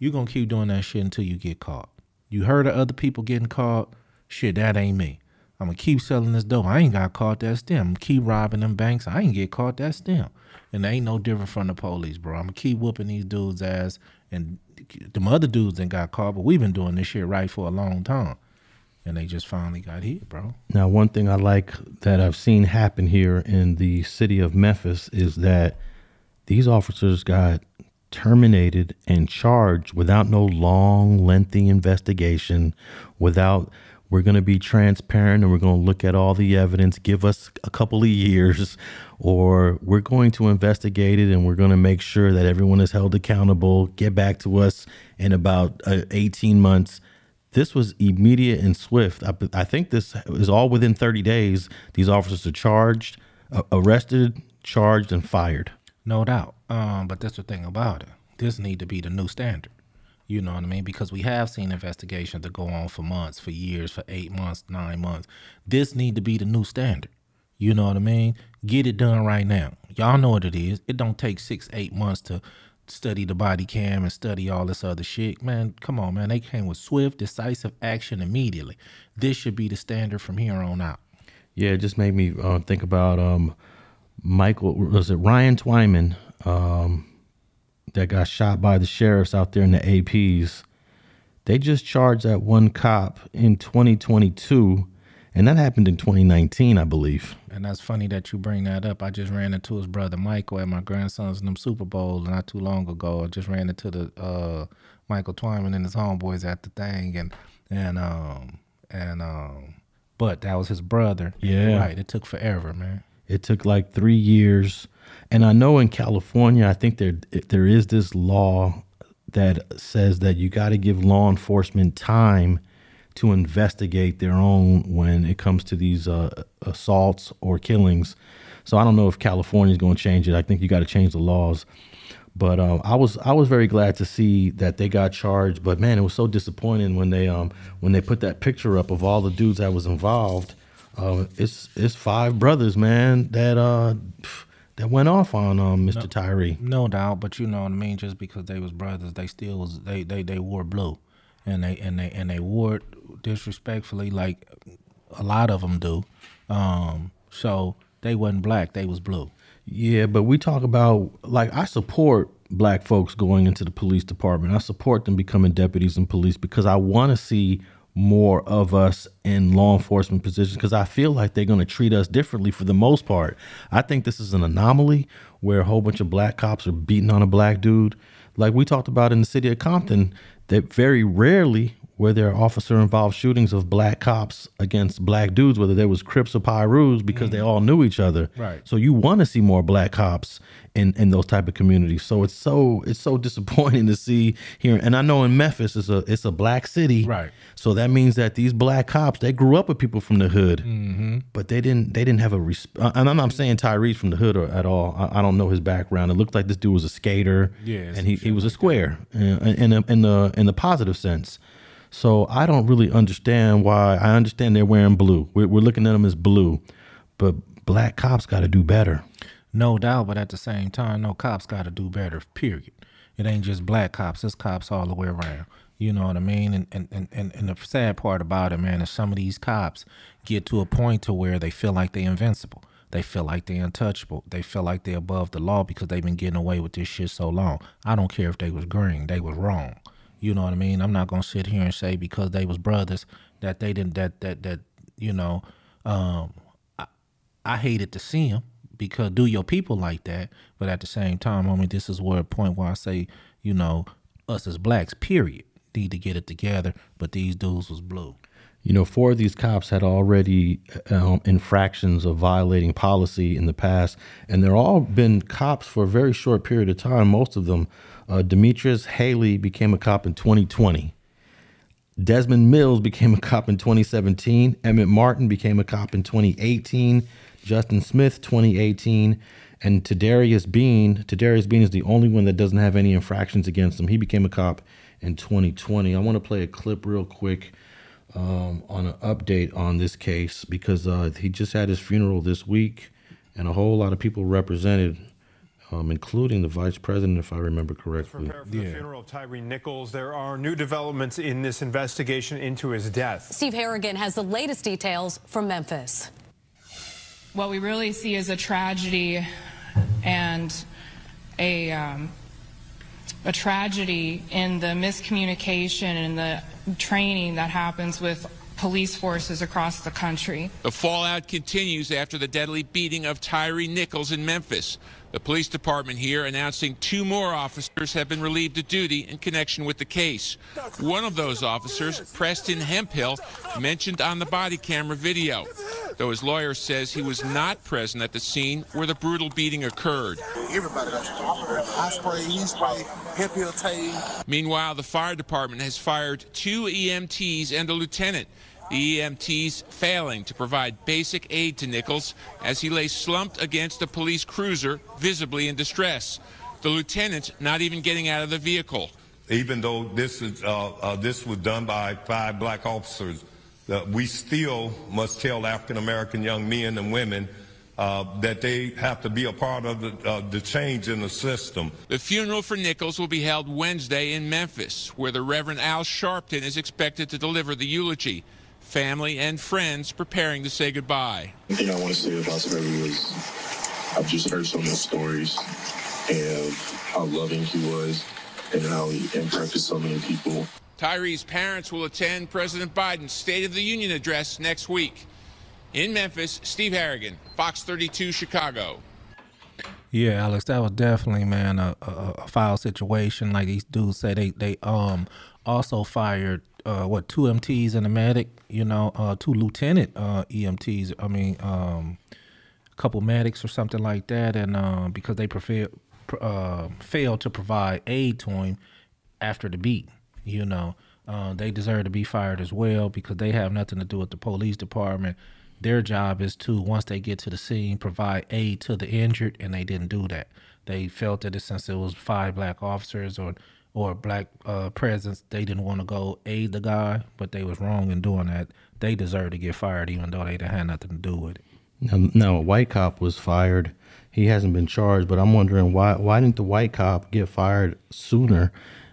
Speaker 2: You're gonna keep doing that shit until you get caught. You heard of other people getting caught? Shit, that ain't me. I'm gonna keep selling this dope. I ain't got caught. That's them. Keep robbing them banks. I ain't get caught. That's them. And they ain't no different from the police, bro. I'm gonna keep whooping these dudes' ass. And them other dudes that got caught, but we've been doing this shit right for a long time. And they just finally got here, bro.
Speaker 1: Now, one thing I like that I've seen happen here in the city of Memphis is that these officers got terminated and charged without no long, lengthy investigation, without we're going to be transparent and we're going to look at all the evidence, give us a couple of years, or we're going to investigate it and we're going to make sure that everyone is held accountable, get back to us in about uh, 18 months this was immediate and swift. I, I think this is all within 30 days. These officers are charged, uh, arrested, charged, and fired.
Speaker 2: No doubt. Um, but that's the thing about it. This need to be the new standard. You know what I mean? Because we have seen investigations that go on for months, for years, for eight months, nine months. This need to be the new standard. You know what I mean? Get it done right now. Y'all know what it is. It don't take six, eight months to study the body cam and study all this other shit. Man, come on, man. They came with swift, decisive action immediately. This should be the standard from here on out.
Speaker 1: Yeah, it just made me uh, think about um, Michael, was it Ryan Twyman um, that got shot by the sheriffs out there in the APs? They just charged that one cop in 2022, and that happened in 2019, I believe.
Speaker 2: And that's funny that you bring that up. I just ran into his brother Michael at my grandson's in them Super Bowl not too long ago. I just ran into the uh, Michael Twyman and his homeboys at the thing, and and um and um, but that was his brother.
Speaker 1: Yeah.
Speaker 2: right. It took forever, man.
Speaker 1: It took like three years, and I know in California, I think there there is this law that says that you got to give law enforcement time to investigate their own when it comes to these uh, assaults or killings. So I don't know if California is going to change it. I think you got to change the laws. But um, I was I was very glad to see that they got charged. But man, it was so disappointing when they um when they put that picture up of all the dudes that was involved. Uh, it's it's five brothers, man, that uh that went off on um Mr. Tyre.
Speaker 2: No doubt, but you know what I mean. Just because they was brothers, they still was they they they wore blue, and they and they and they wore it disrespectfully, like a lot of them do. Um, so they wasn't black; they was blue.
Speaker 1: Yeah, but we talk about like I support black folks going into the police department. I support them becoming deputies in police because I want to see more of us in law enforcement positions because I feel like they're going to treat us differently for the most part. I think this is an anomaly where a whole bunch of black cops are beating on a black dude. Like we talked about in the city of Compton, that very rarely were there are officer involved shootings of black cops against black dudes, whether there was Crips or Pirus, because they all knew each other.
Speaker 2: Right.
Speaker 1: So you want to see more black cops in, in those type of communities. So it's so it's so [laughs] disappointing to see here. And I know in Memphis it's a it's a black city.
Speaker 2: Right.
Speaker 1: So that means that these black cops they grew up with people from the hood, but they didn't they didn't have a resp- uh, and I'm not saying Tyrese from the hood or, at all. I, I don't know his background. It looked like this dude was a skater.
Speaker 2: Yeah,
Speaker 1: and he, he was a square uh, in in, in the in the positive sense. So I don't really understand why. I understand they're wearing blue. We're, we're looking at them as blue, but black cops got to do better.
Speaker 2: No doubt, but at the same time, no cops got to do better. Period. It ain't just black cops; it's cops all the way around. You know what I mean? And and, and, and and the sad part about it, man, is some of these cops get to a point to where they feel like they're invincible. They feel like they're untouchable. They feel like they're above the law because they've been getting away with this shit so long. I don't care if they was green; they was wrong. You know what I mean? I'm not gonna sit here and say because they was brothers that they didn't that that that you know. Um, I, I hated to see them because do your people like that, but at the same time, I mean, this is where a point where I say, you know, us as blacks, period, need to get it together. But these dudes was blue.
Speaker 1: You know, four of these cops had already um, infractions of violating policy in the past, and they're all been cops for a very short period of time. Most of them. Uh, Demetrius Haley became a cop in 2020. Desmond Mills became a cop in 2017. Emmitt Martin became a cop in 2018. Justin Smith 2018, and Tadarius Bean. Tadarius Bean is the only one that doesn't have any infractions against him. He became a cop in 2020. I want to play a clip real quick um, on an update on this case because uh, he just had his funeral this week, and a whole lot of people represented, um, including the vice president, if I remember correctly.
Speaker 7: Prepare for the funeral of Tyre Nichols. There are new developments in this investigation into his death.
Speaker 8: Steve Harrigan has the latest details from Memphis.
Speaker 9: What we really see is a tragedy and a, um, a tragedy in the miscommunication and the training that happens with police forces across the country.
Speaker 10: The fallout continues after the deadly beating of Tyre Nichols in Memphis. The police department here announcing two more officers have been relieved of duty in connection with the case. One of those officers, Preston Hemphill, mentioned on the body camera video, though his lawyer says he was not present at the scene where the brutal beating occurred.
Speaker 11: Everybody got. I sprayed, he heel.
Speaker 10: Meanwhile, the fire department has fired two EMTs and a lieutenant. The EMTs failing to provide basic aid to Nichols as he lay slumped against a police cruiser, visibly in distress. The lieutenant not even getting out of the vehicle.
Speaker 12: Even though this is uh, uh, this was done by five black officers, uh, we still must tell African American young men and women uh, that they have to be a part of the, uh, the change in the system.
Speaker 10: The funeral for Nichols will be held Wednesday in Memphis, where the Reverend Al Sharpton is expected to deliver the eulogy. Family and friends preparing to say goodbye.
Speaker 13: The thing I want to say about Trevor was I've just heard so many stories and how loving he was and how he impacted so many people.
Speaker 10: Tyre's parents will attend President Biden's State of the Union address next week. In Memphis, Steve Harrigan, Fox 32 Chicago.
Speaker 2: Yeah, Alex, that was definitely man a, a, a foul situation. Like these dudes say, they they um also fired uh what two MTs and a medic. You know, uh two lieutenant uh EMTs. I mean, um, a couple medics or something like that, and um because they prefer uh failed to provide aid to him after the beat. You know, uh, they deserve to be fired as well because they have nothing to do with the police department. their job is to once they get to the scene provide aid to the injured, and they didn't do that. They felt that since it was five black officers or or black uh, presence, they didn't want to go aid the guy, but they was wrong in doing that. They deserve to get fired, even though they didn't have nothing to do with it.
Speaker 1: Now, no, a white cop was fired. He hasn't been charged, but I'm wondering why why didn't the white cop get fired sooner?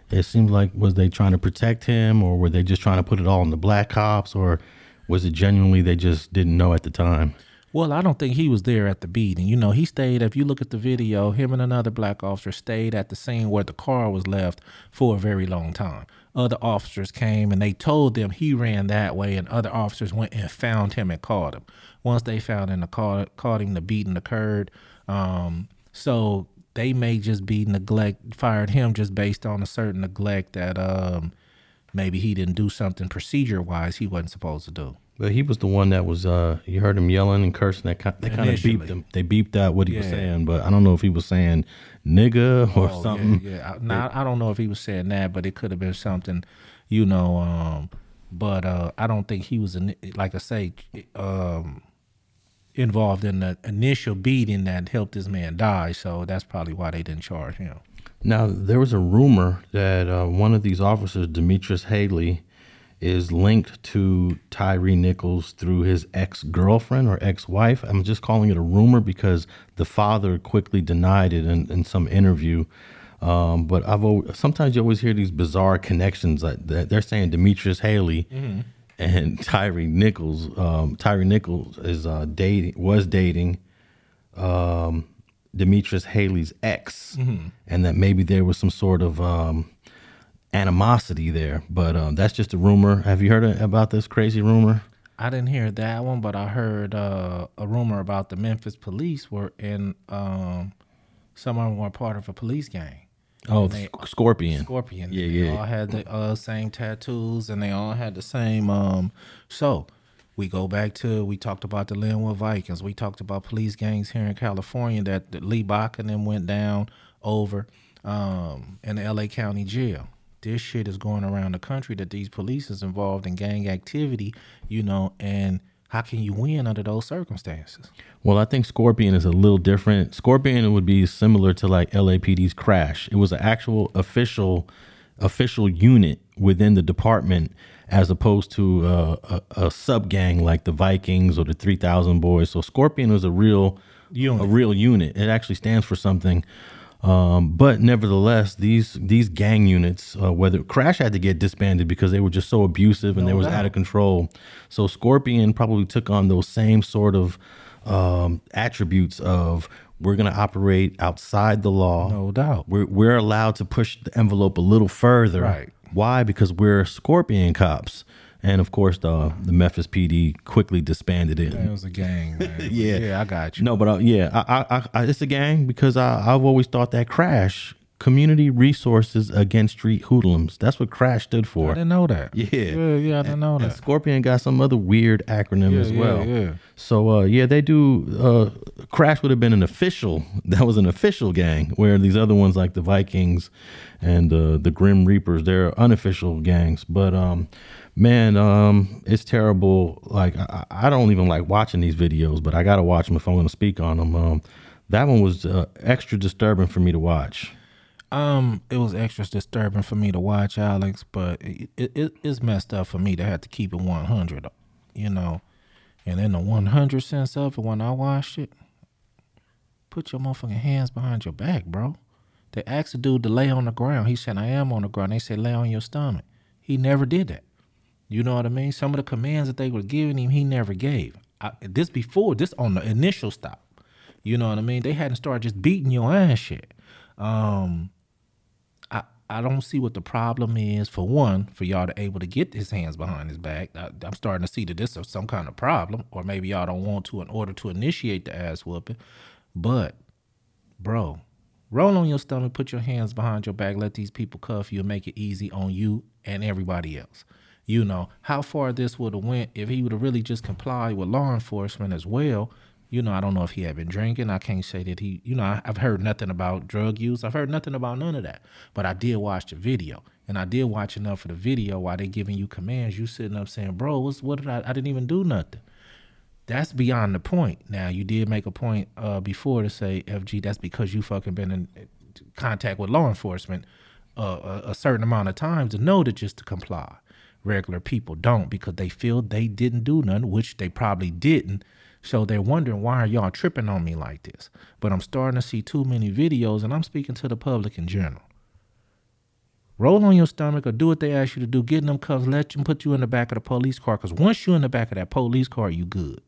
Speaker 1: It seemed like was they trying to protect him, or were they just trying to put it all on the black cops, or was it genuinely they just didn't know at the time?
Speaker 2: Well, I don't think he was there at the beating. You know, he stayed, if you look at the video, him and another black officer stayed at the scene where the car was left for a very long time. Other officers came and they told them he ran that way, and other officers went and found him and caught him. Once they found him, the caught, caught him, the beating occurred. Um, so they may just be neglect, fired him just based on a certain neglect that um, maybe he didn't do something procedure wise he wasn't supposed to do.
Speaker 1: But he was the one that was. Uh, you heard him yelling and cursing. That ki- they kind of beeped him. They beeped out what he was
Speaker 2: Yeah.
Speaker 1: saying, but I don't know if he was saying nigga or
Speaker 2: Oh,
Speaker 1: something.
Speaker 2: Yeah, yeah. I, now, I don't know if he was saying that, but it could have been something, you know. Um, but uh, I don't think he was, in, like I say, um, involved in the initial beating that helped this man die. So that's probably why they didn't charge him.
Speaker 1: Now there was a rumor that uh, one of these officers, Demetrius Haley, is linked to Tyre Nichols through his ex girlfriend or ex wife. I'm just calling it a rumor because the father quickly denied it in, in some interview. Um, but I've always, sometimes you always hear these bizarre connections like that. They're saying Demetrius Haley
Speaker 2: Mhm.
Speaker 1: and [laughs] Tyre Nichols. Um, Tyre Nichols is uh, dating was dating um, Demetrius Haley's ex,
Speaker 2: Mhm.
Speaker 1: and that maybe there was some sort of um, animosity there. But um, that's just a rumor. Have you heard about this crazy rumor?
Speaker 2: I didn't hear that one, but I heard uh, a rumor about the Memphis police were in um, some of them were part of a police gang.
Speaker 1: Oh,
Speaker 2: they-
Speaker 1: Scorpion.
Speaker 2: Scorpion.
Speaker 1: Yeah,
Speaker 2: They
Speaker 1: yeah.
Speaker 2: all had the uh, same tattoos, and they all had the same. Um, so we go back to we talked about the Lynwood Vikings. We talked about police gangs here in California that, that Lee Baca and them went down over um, in the L.A. County Jail. This shit is going around the country that these police is involved in gang activity, you know, and how can you win under those circumstances?
Speaker 1: Well, I think Scorpion is a little different. Scorpion would be similar to like LAPD's Crash. It was an actual official official unit within the department as opposed to uh, a, a sub gang like the Vikings or the 3000 Boys. So Scorpion was a real a real unit. It actually stands for something. Um, but nevertheless, these these gang units, uh, whether Crash had to get disbanded because they were just so abusive and
Speaker 2: No
Speaker 1: they was out of control. So Scorpion probably took on those same sort of um, attributes of we're going to operate outside the law.
Speaker 2: No doubt.
Speaker 1: We're we're allowed to push the envelope a little further.
Speaker 2: Right.
Speaker 1: Why? Because we're Scorpion cops. And of course, the the Memphis PD quickly disbanded it.
Speaker 2: It was a gang, man. [laughs]
Speaker 1: yeah,
Speaker 2: yeah, I got you.
Speaker 1: No, but uh, yeah, I, I, I, it's a gang because I, I've always thought that Crash Community Resources Against Street Hoodlums. That's what Crash stood for.
Speaker 2: I didn't know that.
Speaker 1: Yeah,
Speaker 2: yeah, yeah I didn't know
Speaker 1: and
Speaker 2: that.
Speaker 1: Scorpion got some other weird acronym
Speaker 2: Yeah,
Speaker 1: as
Speaker 2: yeah,
Speaker 1: well.
Speaker 2: yeah.
Speaker 1: So uh, yeah, they do. Uh, Crash would have been an official. [laughs] That was an official gang, where these other ones like the Vikings and uh, the Grim Reapers, they're unofficial gangs. But um, man, um, it's terrible. Like I, I don't even like watching these videos, but I gotta watch them if I'm gonna speak on them. Um, that one was uh, extra disturbing for me to watch.
Speaker 2: Um, it was extra disturbing for me to watch Alex, but it, it, it- it's messed up for me to have to keep it 100, you know. And in the 100 sense of it, when I watched it, put your motherfucking hands behind your back, bro. They asked the dude to lay on the ground. He said, I am on the ground. They said, lay on your stomach. He never did that. You know what I mean? Some of the commands that they were giving him, he never gave. I, this before, this on the initial stop. You know what I mean? They hadn't started just beating your ass yet. Um, I I don't see what the problem is. For one, for y'all to able to get his hands behind his back, I, I'm starting to see that this is some kind of problem, or maybe y'all don't want to in order to initiate the ass whooping. But, bro, roll on your stomach, put your hands behind your back, let these people cuff you, and make it easy on you and everybody else. You know how far this would have went if he would have really just complied with law enforcement as well. You know, I don't know if he had been drinking. I can't say that he, you know, I've heard nothing about drug use. I've heard nothing about none of that. But I did watch the video, and I did watch enough of the video while they giving you commands. You sitting up saying, "Bro, what's, what did I? I didn't even do nothing." that's beyond the point. Now you did make a point uh, before to say FG. That's because you fucking been in contact with law enforcement uh, a, a certain amount of times to know to just to comply. Regular people don't because they feel they didn't do nothing, which they probably didn't. So they're wondering why are y'all tripping on me like this? But I'm starting to see too many videos, and I'm speaking to the public in general. Roll on your stomach or do what they ask you to do. Get in them cuffs. Let them put you in the back of the police car. Because once you're in the back of that police car, you good.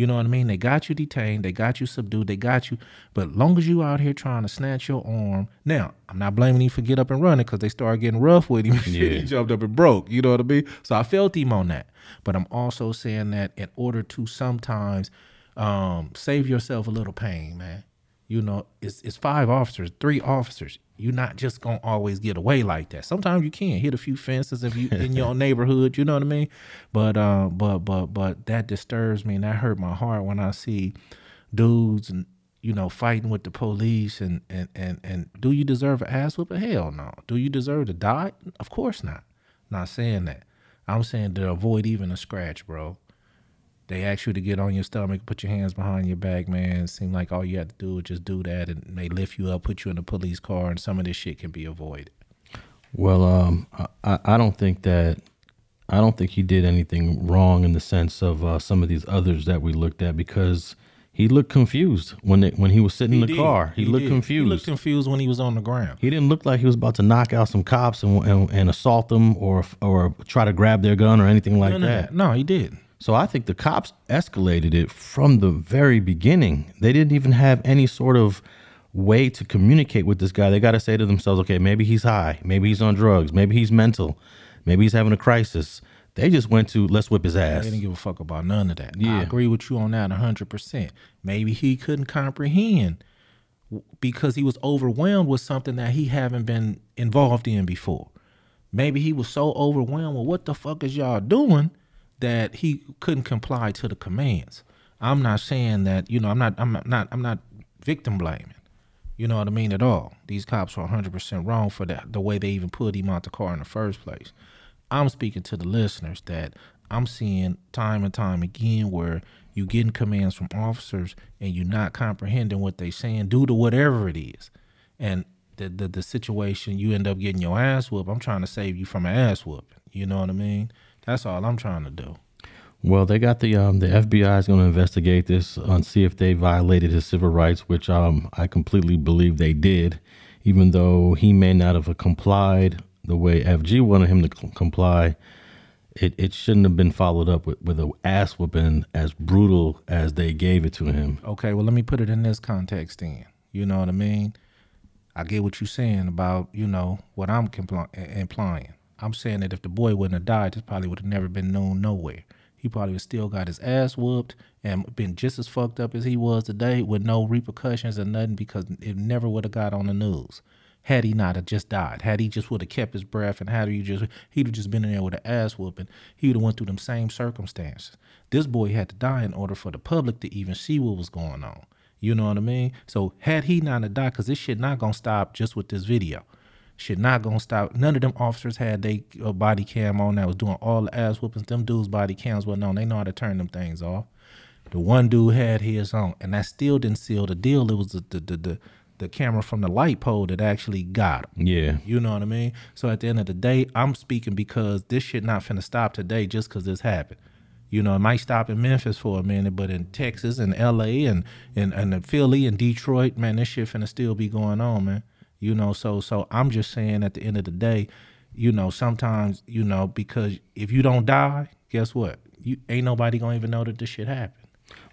Speaker 2: You know what I mean? They got you detained, they got you subdued, they got you. But long as you out here trying to snatch your arm, now I'm not blaming him for get up and running because they started getting rough with him. [laughs] Yeah. he jumped up and broke. You know what I mean? So I felt him on that. But I'm also saying that in order to sometimes um, save yourself a little pain, man. You know, it's it's five officers, three officers. You're not just gonna always get away like that. Sometimes you can hit a few fences if you in your [laughs] neighborhood. You know what I mean? But uh, but but but that disturbs me and that hurt my heart when I see dudes and you know fighting with the police and and and and do you deserve an ass whooping? Hell no. Do you deserve to die? Of course not. Not saying that. I'm saying to avoid even a scratch, bro. They ask you to get on your stomach, put your hands behind your back, man. It seemed like all you had to do was just do that, and they lift you up, put you in a police car, and some of this shit can be avoided.
Speaker 1: Well, um, I, I don't think that I don't think he did anything wrong in the sense of uh, some of these others that we looked at because he looked confused when it, when he was sitting he in the
Speaker 2: did.
Speaker 1: car. He,
Speaker 2: he
Speaker 1: looked
Speaker 2: did.
Speaker 1: confused.
Speaker 2: He looked confused when he was on the ground.
Speaker 1: He didn't look like he was about to knock out some cops and and, and assault them or or try to grab their gun or anything like
Speaker 2: None of
Speaker 1: that.
Speaker 2: No, he did.
Speaker 1: So I think the cops escalated it from the very beginning. They didn't even have any sort of way to communicate with this guy. They got to say to themselves, okay, maybe he's high, maybe he's on drugs, maybe he's mental, maybe he's having a crisis. They just went to let's whip his ass.
Speaker 2: They didn't give a fuck about none of that.
Speaker 1: Yeah.
Speaker 2: I agree with you on that 100%. Maybe he couldn't comprehend because he was overwhelmed with something that he haven't been involved in before. Maybe he was so overwhelmed with what the fuck is y'all doing that he couldn't comply to the commands. I'm not saying that, you know, I'm not I'm not I'm not victim blaming. You know what I mean at all. These cops are 100% wrong for that the way they even put him out the car in the first place. I'm speaking to the listeners that I'm seeing time and time again where you getting commands from officers and you're not comprehending what they're saying due to whatever it is. And the, the the situation you end up getting your ass whooped. I'm trying to save you from an ass whooping. You know what I mean? That's all I'm trying to do.
Speaker 1: Well, they got the um, the FBI is going to investigate this and see if they violated his civil rights, which um, I completely believe they did, even though he may not have complied the way FG wanted him to c- comply. It, it shouldn't have been followed up with, with an ass whooping as brutal as they gave it to him.
Speaker 2: Okay, well, let me put it in this context then. You know what I mean? I get what you're saying about, you know, what I'm compli- implying. I'm saying that if the boy wouldn't have died, this probably would have never been known nowhere. He probably would still got his ass whooped and been just as fucked up as he was today with no repercussions or nothing because it never would have got on the news. Had he not have just died, had he just would have kept his breath and had he just he'd have just been in there with an ass whooping, he would have went through them same circumstances. This boy had to die in order for the public to even see what was going on. You know what I mean? So had he not have died, because this shit not gonna stop just with this video. Shit not gonna stop. None of them officers had they uh, body cam on that was doing all the ass whoopings. Them dudes body cams wasn't on. They know how to turn them things off. The one dude had his on, and that still didn't seal the deal. It was the the the, the, the camera from the light pole that actually got him.
Speaker 1: Yeah.
Speaker 2: You know what I mean? So at the end of the day, I'm speaking because this shit not finna stop today just because this happened. You know, it might stop in Memphis for a minute, but in Texas and LA and and, and Philly and Detroit, man, this shit finna still be going on, man. You know, so so I'm just saying at the end of the day, you know, sometimes, you know, because if you don't die, guess what? You ain't nobody gonna even know that this shit happened.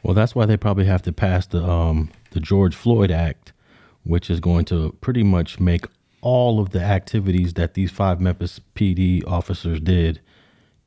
Speaker 1: Well, that's why they probably have to pass the um, the George Floyd Act, which is going to pretty much make all of the activities that these five Memphis PD officers did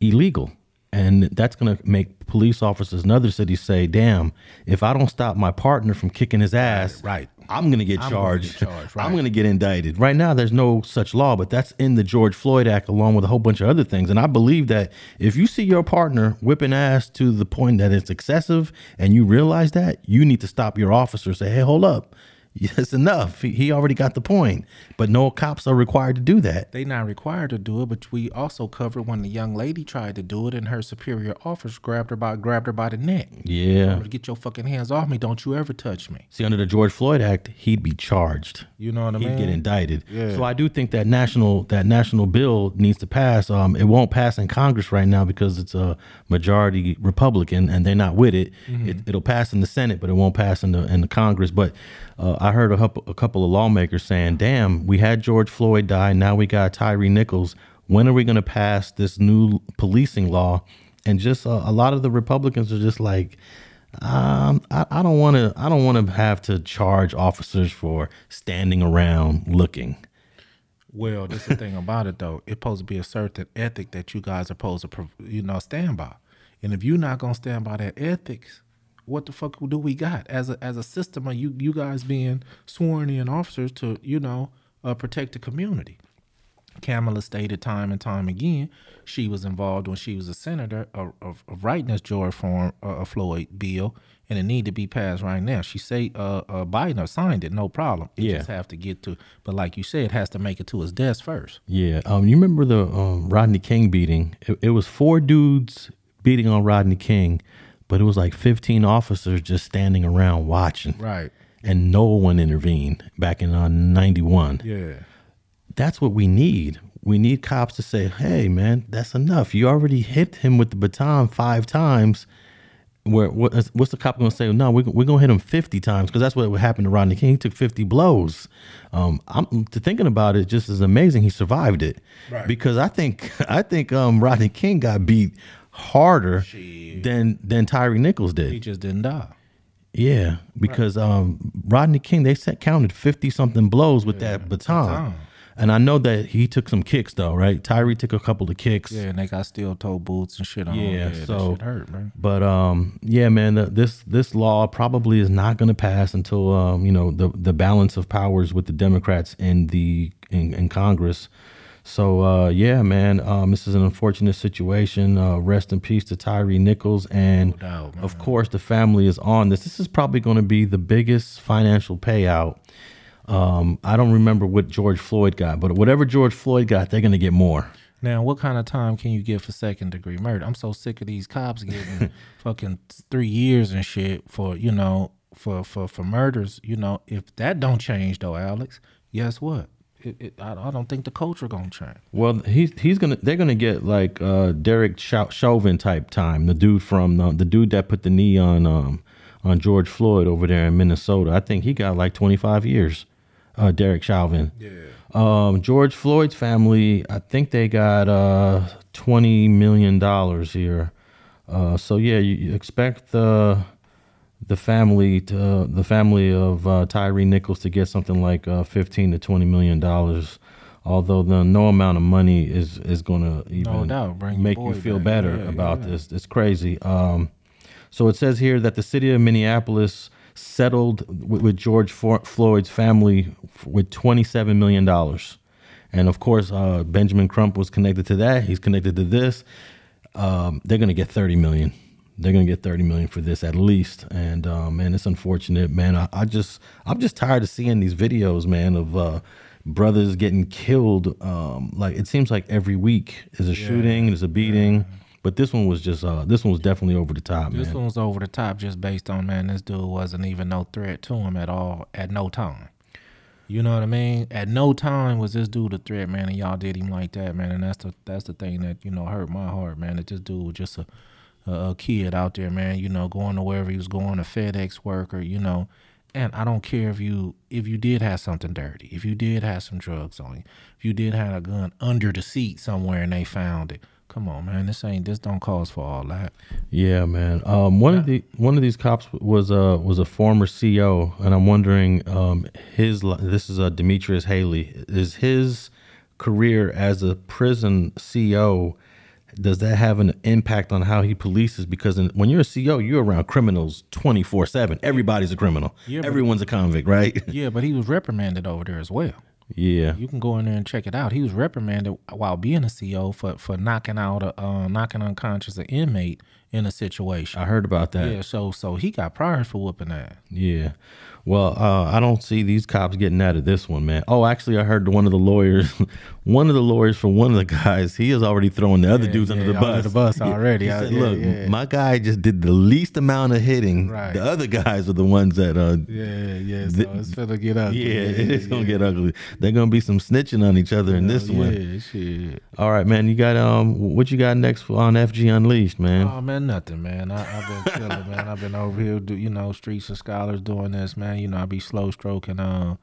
Speaker 1: illegal. And that's going to make police officers in other cities say, damn, if I don't stop my partner from kicking his ass,
Speaker 2: right.
Speaker 1: I'm going to get
Speaker 2: I'm gonna
Speaker 1: charged.
Speaker 2: get charged, right.
Speaker 1: I'm going to get indicted. Right now, there's no such law, but that's in the George Floyd Act along with a whole bunch of other things. And I believe that if you see your partner whipping ass to the point that it's excessive and you realize that, you need to stop your officer say, hey, hold up. [laughs] It's enough. He, already got the point. But no cops are required to do that.
Speaker 2: They not required to do it, but we also covered when the young lady tried to do it and her superior officer grabbed her by grabbed her by the neck.
Speaker 1: Yeah.
Speaker 2: Get your fucking hands off me! Don't you ever touch me.
Speaker 1: See, under the George Floyd Act, he'd be charged.
Speaker 2: You know what I
Speaker 1: He'd
Speaker 2: mean?
Speaker 1: get indicted.
Speaker 2: Yeah.
Speaker 1: So I do think that national that national bill needs to pass. Um, it won't pass in Congress right now because it's a majority Republican and they're not with it.
Speaker 2: Mm-hmm.
Speaker 1: it it'll pass in the Senate, but it won't pass in the in the Congress. But uh, I heard a couple, a couple of lawmakers saying, "Damn, we had George Floyd die. Now we got Tyre Nichols. When are we going to pass this new policing law?" And just uh, a lot of the Republicans are just like, um, I, I don't want to. I don't want to have to charge officers for standing around looking.
Speaker 2: Well, this is the thing about it though. It's supposed to be a certain ethic that you guys are supposed to, you know, stand by. And if you're not gonna stand by that ethics, what the fuck do we got as a as a system? Of you you guys being sworn in officers to, you know, uh, protect the community. Kamala stated time and time again she was involved when she was a senator of, of, of writing this George Form, uh, Floyd bill, and it need to be passed right now. She say uh, uh, Biden signed it, no problem. It
Speaker 1: Yeah.
Speaker 2: just have to get to, but like you said, it has to make it to his desk first.
Speaker 1: Yeah. Um. You remember the um, Rodney King beating? It, it was four dudes beating on Rodney King, but it was like fifteen officers just standing around watching.
Speaker 2: Right.
Speaker 1: And no one intervened back in uh, '91.
Speaker 2: Yeah.
Speaker 1: That's what we need. We need cops to say, "Hey, man, that's enough. You already hit him with the baton five times." Where what, what's the cop gonna say? No, we're, we're gonna hit him fifty times because that's what happened to Rodney King. He took fifty blows. Um, I'm to thinking about it, just is amazing. He survived it
Speaker 2: Right.
Speaker 1: because I think [laughs] I think um, Rodney King got beat harder than than Tyre Nichols did.
Speaker 2: He just didn't die.
Speaker 1: Yeah, because um, Rodney King they said counted fifty something blows with that baton.
Speaker 2: baton.
Speaker 1: and I know that he took some kicks though, right? Tyre took a couple of kicks.
Speaker 2: Yeah, and they got steel toe boots and shit on.
Speaker 1: Yeah,
Speaker 2: that
Speaker 1: so
Speaker 2: shit hurt, man.
Speaker 1: But um, yeah, man, the, this this law probably is not going to pass until um, you know the the balance of powers with the Democrats in the in, in Congress. So uh, yeah, man, um, this is an unfortunate situation. Uh, rest in peace to Tyre Nichols, and
Speaker 2: doubt,
Speaker 1: of course the family is on this. This is probably going to be the biggest financial payout. Um, I don't remember what George Floyd got, but whatever George Floyd got, they're going to get more.
Speaker 2: Now, what kind of time can you get for second degree murder? I'm so sick of these cops getting [laughs] fucking three years and shit for you know for for for murders. You know, if that don't change though, Alex, guess what? It, it, I, I don't think the culture gonna change.
Speaker 1: Well, he's he's gonna they're gonna get like uh, Derek Chauvin type time. The dude from the, the dude that put the knee on um on George Floyd over there in Minnesota. I think he got like twenty five years. Uh, Derek Chauvin. Yeah. Um, George Floyd's family. I think they got uh twenty million dollars here. Uh, so yeah, you, you expect the the family to the family of uh, Tyre Nichols to get something like uh, fifteen to twenty million dollars. Although the no amount of money is is going to even
Speaker 2: doubt, bring
Speaker 1: make you feel
Speaker 2: back.
Speaker 1: better
Speaker 2: Yeah,
Speaker 1: about
Speaker 2: yeah.
Speaker 1: this. It's crazy. Um, so it says here that the city of Minneapolis settled with, with George For- Floyd's family with twenty seven million dollars, and of course uh, Benjamin Crump was connected to that. He's connected to this. Um, they're going to get thirty million. They're gonna get thirty million for this at least, and uh, man, it's unfortunate, man. I, I just, I'm just tired of seeing these videos, man, of uh, brothers getting killed. Um, like it seems like every week is a shooting, there's a beating, but this one was just, uh, this one was definitely over the top, man.
Speaker 2: This
Speaker 1: man.
Speaker 2: one was over the top just based on man. This dude wasn't even no threat to him at all at no time. You know what I mean? At no time was this dude a threat, man, and y'all did him like that, man. And that's the that's the thing that you know hurt my heart, man. That this dude was just a a, a kid out there, man. You know, going to wherever he was going, a FedEx worker, you know. And I don't care if you if you did have something dirty, if you did have some drugs on you, if you did have a gun under the seat somewhere and they found it. Come on, man. This ain't this don't cause for all that.
Speaker 1: Yeah, man. Um, one of the one of these cops was a was a former CO, and I'm wondering um, his. li- This is a Demetrius Haley. Is his career as a prison CO? Does that have an impact on how he polices? Because in, when you're a CO, you're around criminals 24 seven. Everybody's a criminal.
Speaker 2: Yeah, but-
Speaker 1: Everyone's a convict, right? [laughs]
Speaker 2: Yeah, but he was reprimanded over there as well.
Speaker 1: yeah.
Speaker 2: You can go in there and check it out. He was reprimanded while being a CO for for knocking out a uh, knocking unconscious an inmate in a situation.
Speaker 1: I heard about that.
Speaker 2: Yeah, so so he got priors for whooping ass.
Speaker 1: Yeah. Well, uh, I don't see these cops getting out of this one, man. Oh, actually, I heard one of the lawyers, [laughs] one of the lawyers for one of the guys, he is already throwing the other
Speaker 2: Yeah,
Speaker 1: dudes under the bus.
Speaker 2: under the bus [laughs] already.
Speaker 1: He
Speaker 2: I-
Speaker 1: said,
Speaker 2: yeah,
Speaker 1: "Look,
Speaker 2: yeah.
Speaker 1: my guy just did the least amount of hitting.
Speaker 2: Right.
Speaker 1: The other guys are the ones that, uh,
Speaker 2: Yeah, yeah. So
Speaker 1: th-
Speaker 2: it's finna get ugly.
Speaker 1: yeah, [laughs] it's gonna get ugly. They're gonna be some snitching on each other in this one.
Speaker 2: Yeah, shit.
Speaker 1: All right, man. You got um, what you got next on FG Unleashed, man?
Speaker 2: Oh man, nothing, man. I, I've been chilling, man. I've been over here, do, you know, streets of scholars doing this, man. You know, I be slow stroking, uh,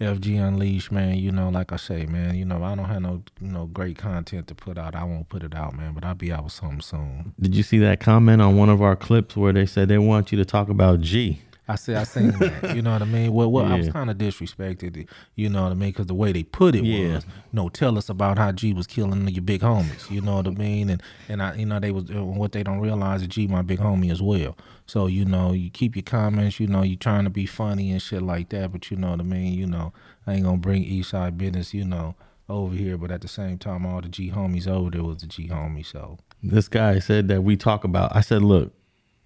Speaker 2: FG Unleashed, man. You know, like I say, man. You know, I don't have no, you know, great content to put out. I won't put it out, man. But I'll be out with something soon.
Speaker 1: Did you see that comment on one of our clips where they said they want you to talk about G?
Speaker 2: I see, I seen that. You know what I mean? Well, well I was kind of disrespected. You know what I mean? Because the way they put it
Speaker 1: Yeah.
Speaker 2: was, no, tell us about how G was killing your big homies. You know what I mean? And and I, you know, they was uh, what they don't realize is G my big homie as well. So you know, you keep your comments. You know, you trying to be funny and shit like that. But you know what I mean? You know, I ain't gonna bring East Side business. You know. Over here, but at the same time, all the G homies over there was the G homie. So
Speaker 1: This guy said that we talk about. I said, look,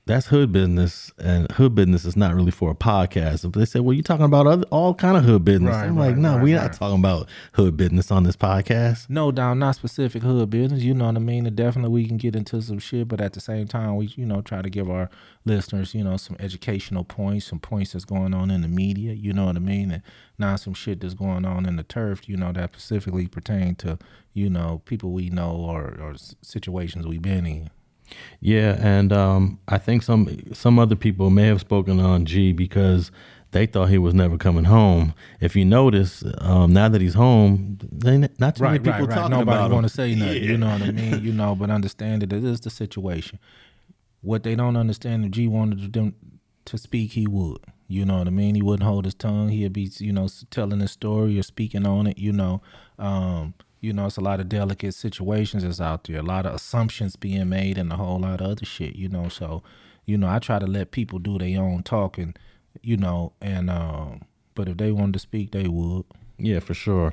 Speaker 1: that's hood business, and hood business is not really for a podcast. But they said, well, you're talking about other, all kind of hood business.
Speaker 2: Right,
Speaker 1: I'm like, no,
Speaker 2: right,
Speaker 1: we're
Speaker 2: right.
Speaker 1: not talking about hood business on this podcast.
Speaker 2: No doubt, not specific hood business. You know what I mean. And definitely, we can get into some shit, but at the same time, we you know try to give our listeners you know some educational points, some points that's going on in the media. You know what I mean, and not some shit that's going on in the turf. You know that specifically pertain to you know people we know or or situations we've been in.
Speaker 1: Yeah, and um, I think some some other people may have spoken on G because they thought he was never coming home. If you notice, um, now that he's home, they not too many people talking
Speaker 2: Nobody
Speaker 1: about him.
Speaker 2: want to say nothing.
Speaker 1: Yeah.
Speaker 2: You know what I mean? You know, but understand that it is the situation. What they don't understand, if G wanted them to speak, he would. You know what I mean? He wouldn't hold his tongue. He'd be, you know, telling his story or speaking on it. You know, um, you know, it's a lot of delicate situations that's out there. A lot of assumptions being made, and a whole lot of other shit. You know, so, you know, I try to let people do their own talking. You know, and um, but if they wanted to speak, they would.
Speaker 1: Yeah, for sure.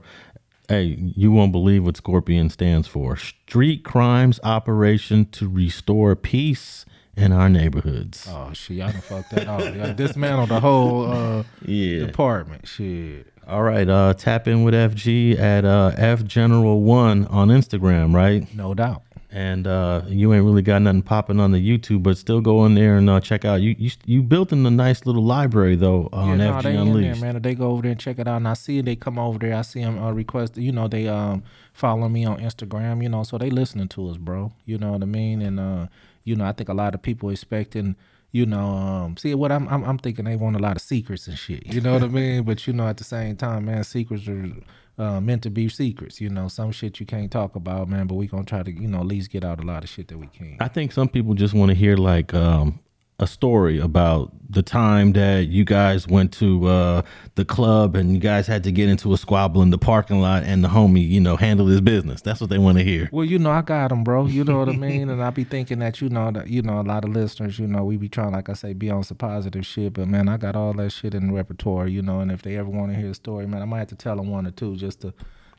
Speaker 1: Hey, you won't believe what Scorpion stands for. Street Crimes Operation to Restore Peace in Our Neighborhoods.
Speaker 2: Oh shit, y'all done fucked that up. Y'all dismantled the whole uh [laughs]
Speaker 1: Yeah.
Speaker 2: department. Shit.
Speaker 1: All right, uh, tap in with FG at uh, F General One on Instagram, right?
Speaker 2: No doubt.
Speaker 1: And uh, you ain't really got nothing popping on the YouTube, but still go in there and uh, check out. You you you built in a nice little library though on
Speaker 2: yeah,
Speaker 1: FG
Speaker 2: no, they in there,
Speaker 1: Unleashed.
Speaker 2: man. If they go over there and check it out, and I see they come over there. I see them uh, request. You know, they um follow me on Instagram. You know, so they listening to us, bro. You know what I mean? And uh, you know, I think a lot of people expecting. You know, um, see what I'm, I'm I'm thinking they want a lot of secrets and shit. You know what I [laughs] mean? But you know, at the same time, man, secrets are uh, meant to be secrets. You know, some shit you can't talk about, man. But we gonna try to, you know, at least get out a lot of shit that we can.
Speaker 1: I think some people just want to hear like um, a story about the time that you guys went to uh, the club and you guys had to get into a squabble in the parking lot and the homie, you know, handled his business. That's what they want to hear.
Speaker 2: Well, you know, I got them, bro. You know what I mean? And I be thinking that, you know, that you know, a lot of listeners, you know, we be trying, like I say, be on some positive shit. But man, I got all that shit in the repertoire, you know. And if they ever want to hear a story, man, I might have to tell them one or two just to,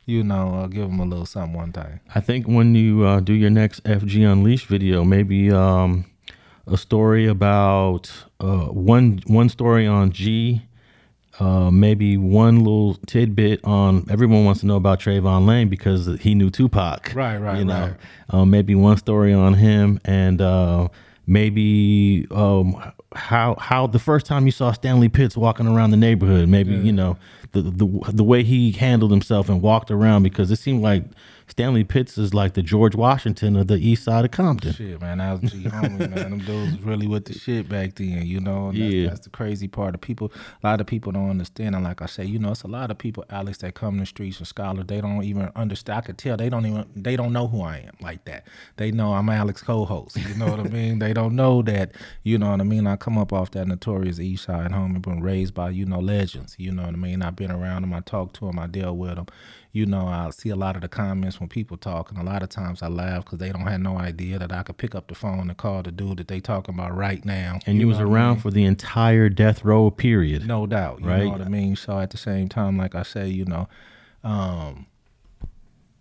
Speaker 2: you know, uh, give them a little something one time.
Speaker 1: I think when you uh, do your next FG Unleashed video, maybe um, a story about uh, one one story on G, uh, maybe one little tidbit on everyone wants to know about Trevon Lane because he knew Tupac.
Speaker 2: Right, right,
Speaker 1: You know,
Speaker 2: right.
Speaker 1: uh, maybe one story on him and uh, maybe um, how how the first time you saw Stanley Pitts walking around the neighborhood. Maybe you know the the the way he handled himself and walked around because it seemed like Stanley Pitts is like the George Washington of the east side of Compton.
Speaker 2: Shit, man, I was G homie, man. Them dudes really with the shit back then, you know. That's,
Speaker 1: Yeah.
Speaker 2: that's the crazy part. of people, a lot of people don't understand. And like I say, you know, it's a lot of people, Alex, that come in the streets and scholars. They don't even understand. I could tell they don't even they don't know who I am like that. They know I'm Alex co-host. You know what I mean? They don't know that. You know what I mean? I come up off that notorious East Side homie, been raised by you know legends. You know what I mean? I've been around them. I talk to them. I deal with them. You know, I see a lot of the comments when people talk, and a lot of times I laugh because they don't have no idea that I could pick up the phone and call the dude that they talking about right now.
Speaker 1: And you, was
Speaker 2: know what I
Speaker 1: around
Speaker 2: mean?
Speaker 1: for the entire death row period.
Speaker 2: No doubt. You
Speaker 1: right?
Speaker 2: know what I mean? So at the same time, like I say, you know, um,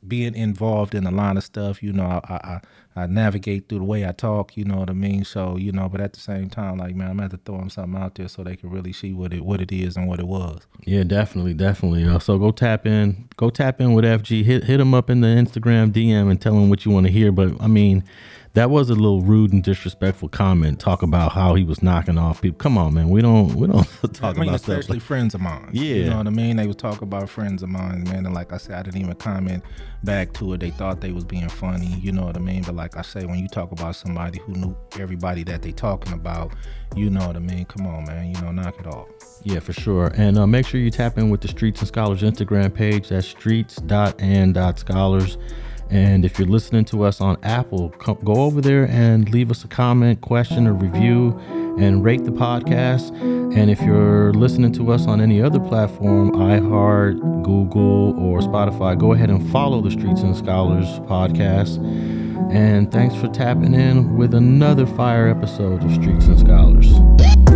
Speaker 2: being involved in a lot of stuff, you know, I, I I navigate through the way I talk, you know what I mean? So, you know, but at the same time, like man, I'm have to throw them something out there so they can really see what it what it is and what it was.
Speaker 1: Yeah, definitely, definitely. Uh, so go tap in, go tap in with FG. Hit hit him up in the Instagram DM and tell him what you want to hear. But I mean, that was a little rude and disrespectful comment. Talk about how he was knocking off people. Come on, man. We don't we don't [laughs] talk
Speaker 2: I mean,
Speaker 1: about stuff.
Speaker 2: especially
Speaker 1: Like,
Speaker 2: friends of mine.
Speaker 1: Yeah.
Speaker 2: you know what I mean. They was talking about friends of mine, man. And like I said, I didn't even comment back to it. They thought they was being funny. You know what I mean. But like I say, when you talk about somebody who knew everybody that they talking about, you know what I mean. Come on, man. You know, knock it off.
Speaker 1: Yeah, for sure. And uh, make sure you tap in with the Streets and Scholars Instagram page. That's streets.and.scholars. And if you're listening to us on Apple, come, go over there and leave us a comment, question, or review and rate the podcast. And if you're listening to us on any other platform, iHeart, Google, or Spotify, go ahead and follow the Streets and Scholars podcast. And thanks for tapping in with another fire episode of Streets and Scholars.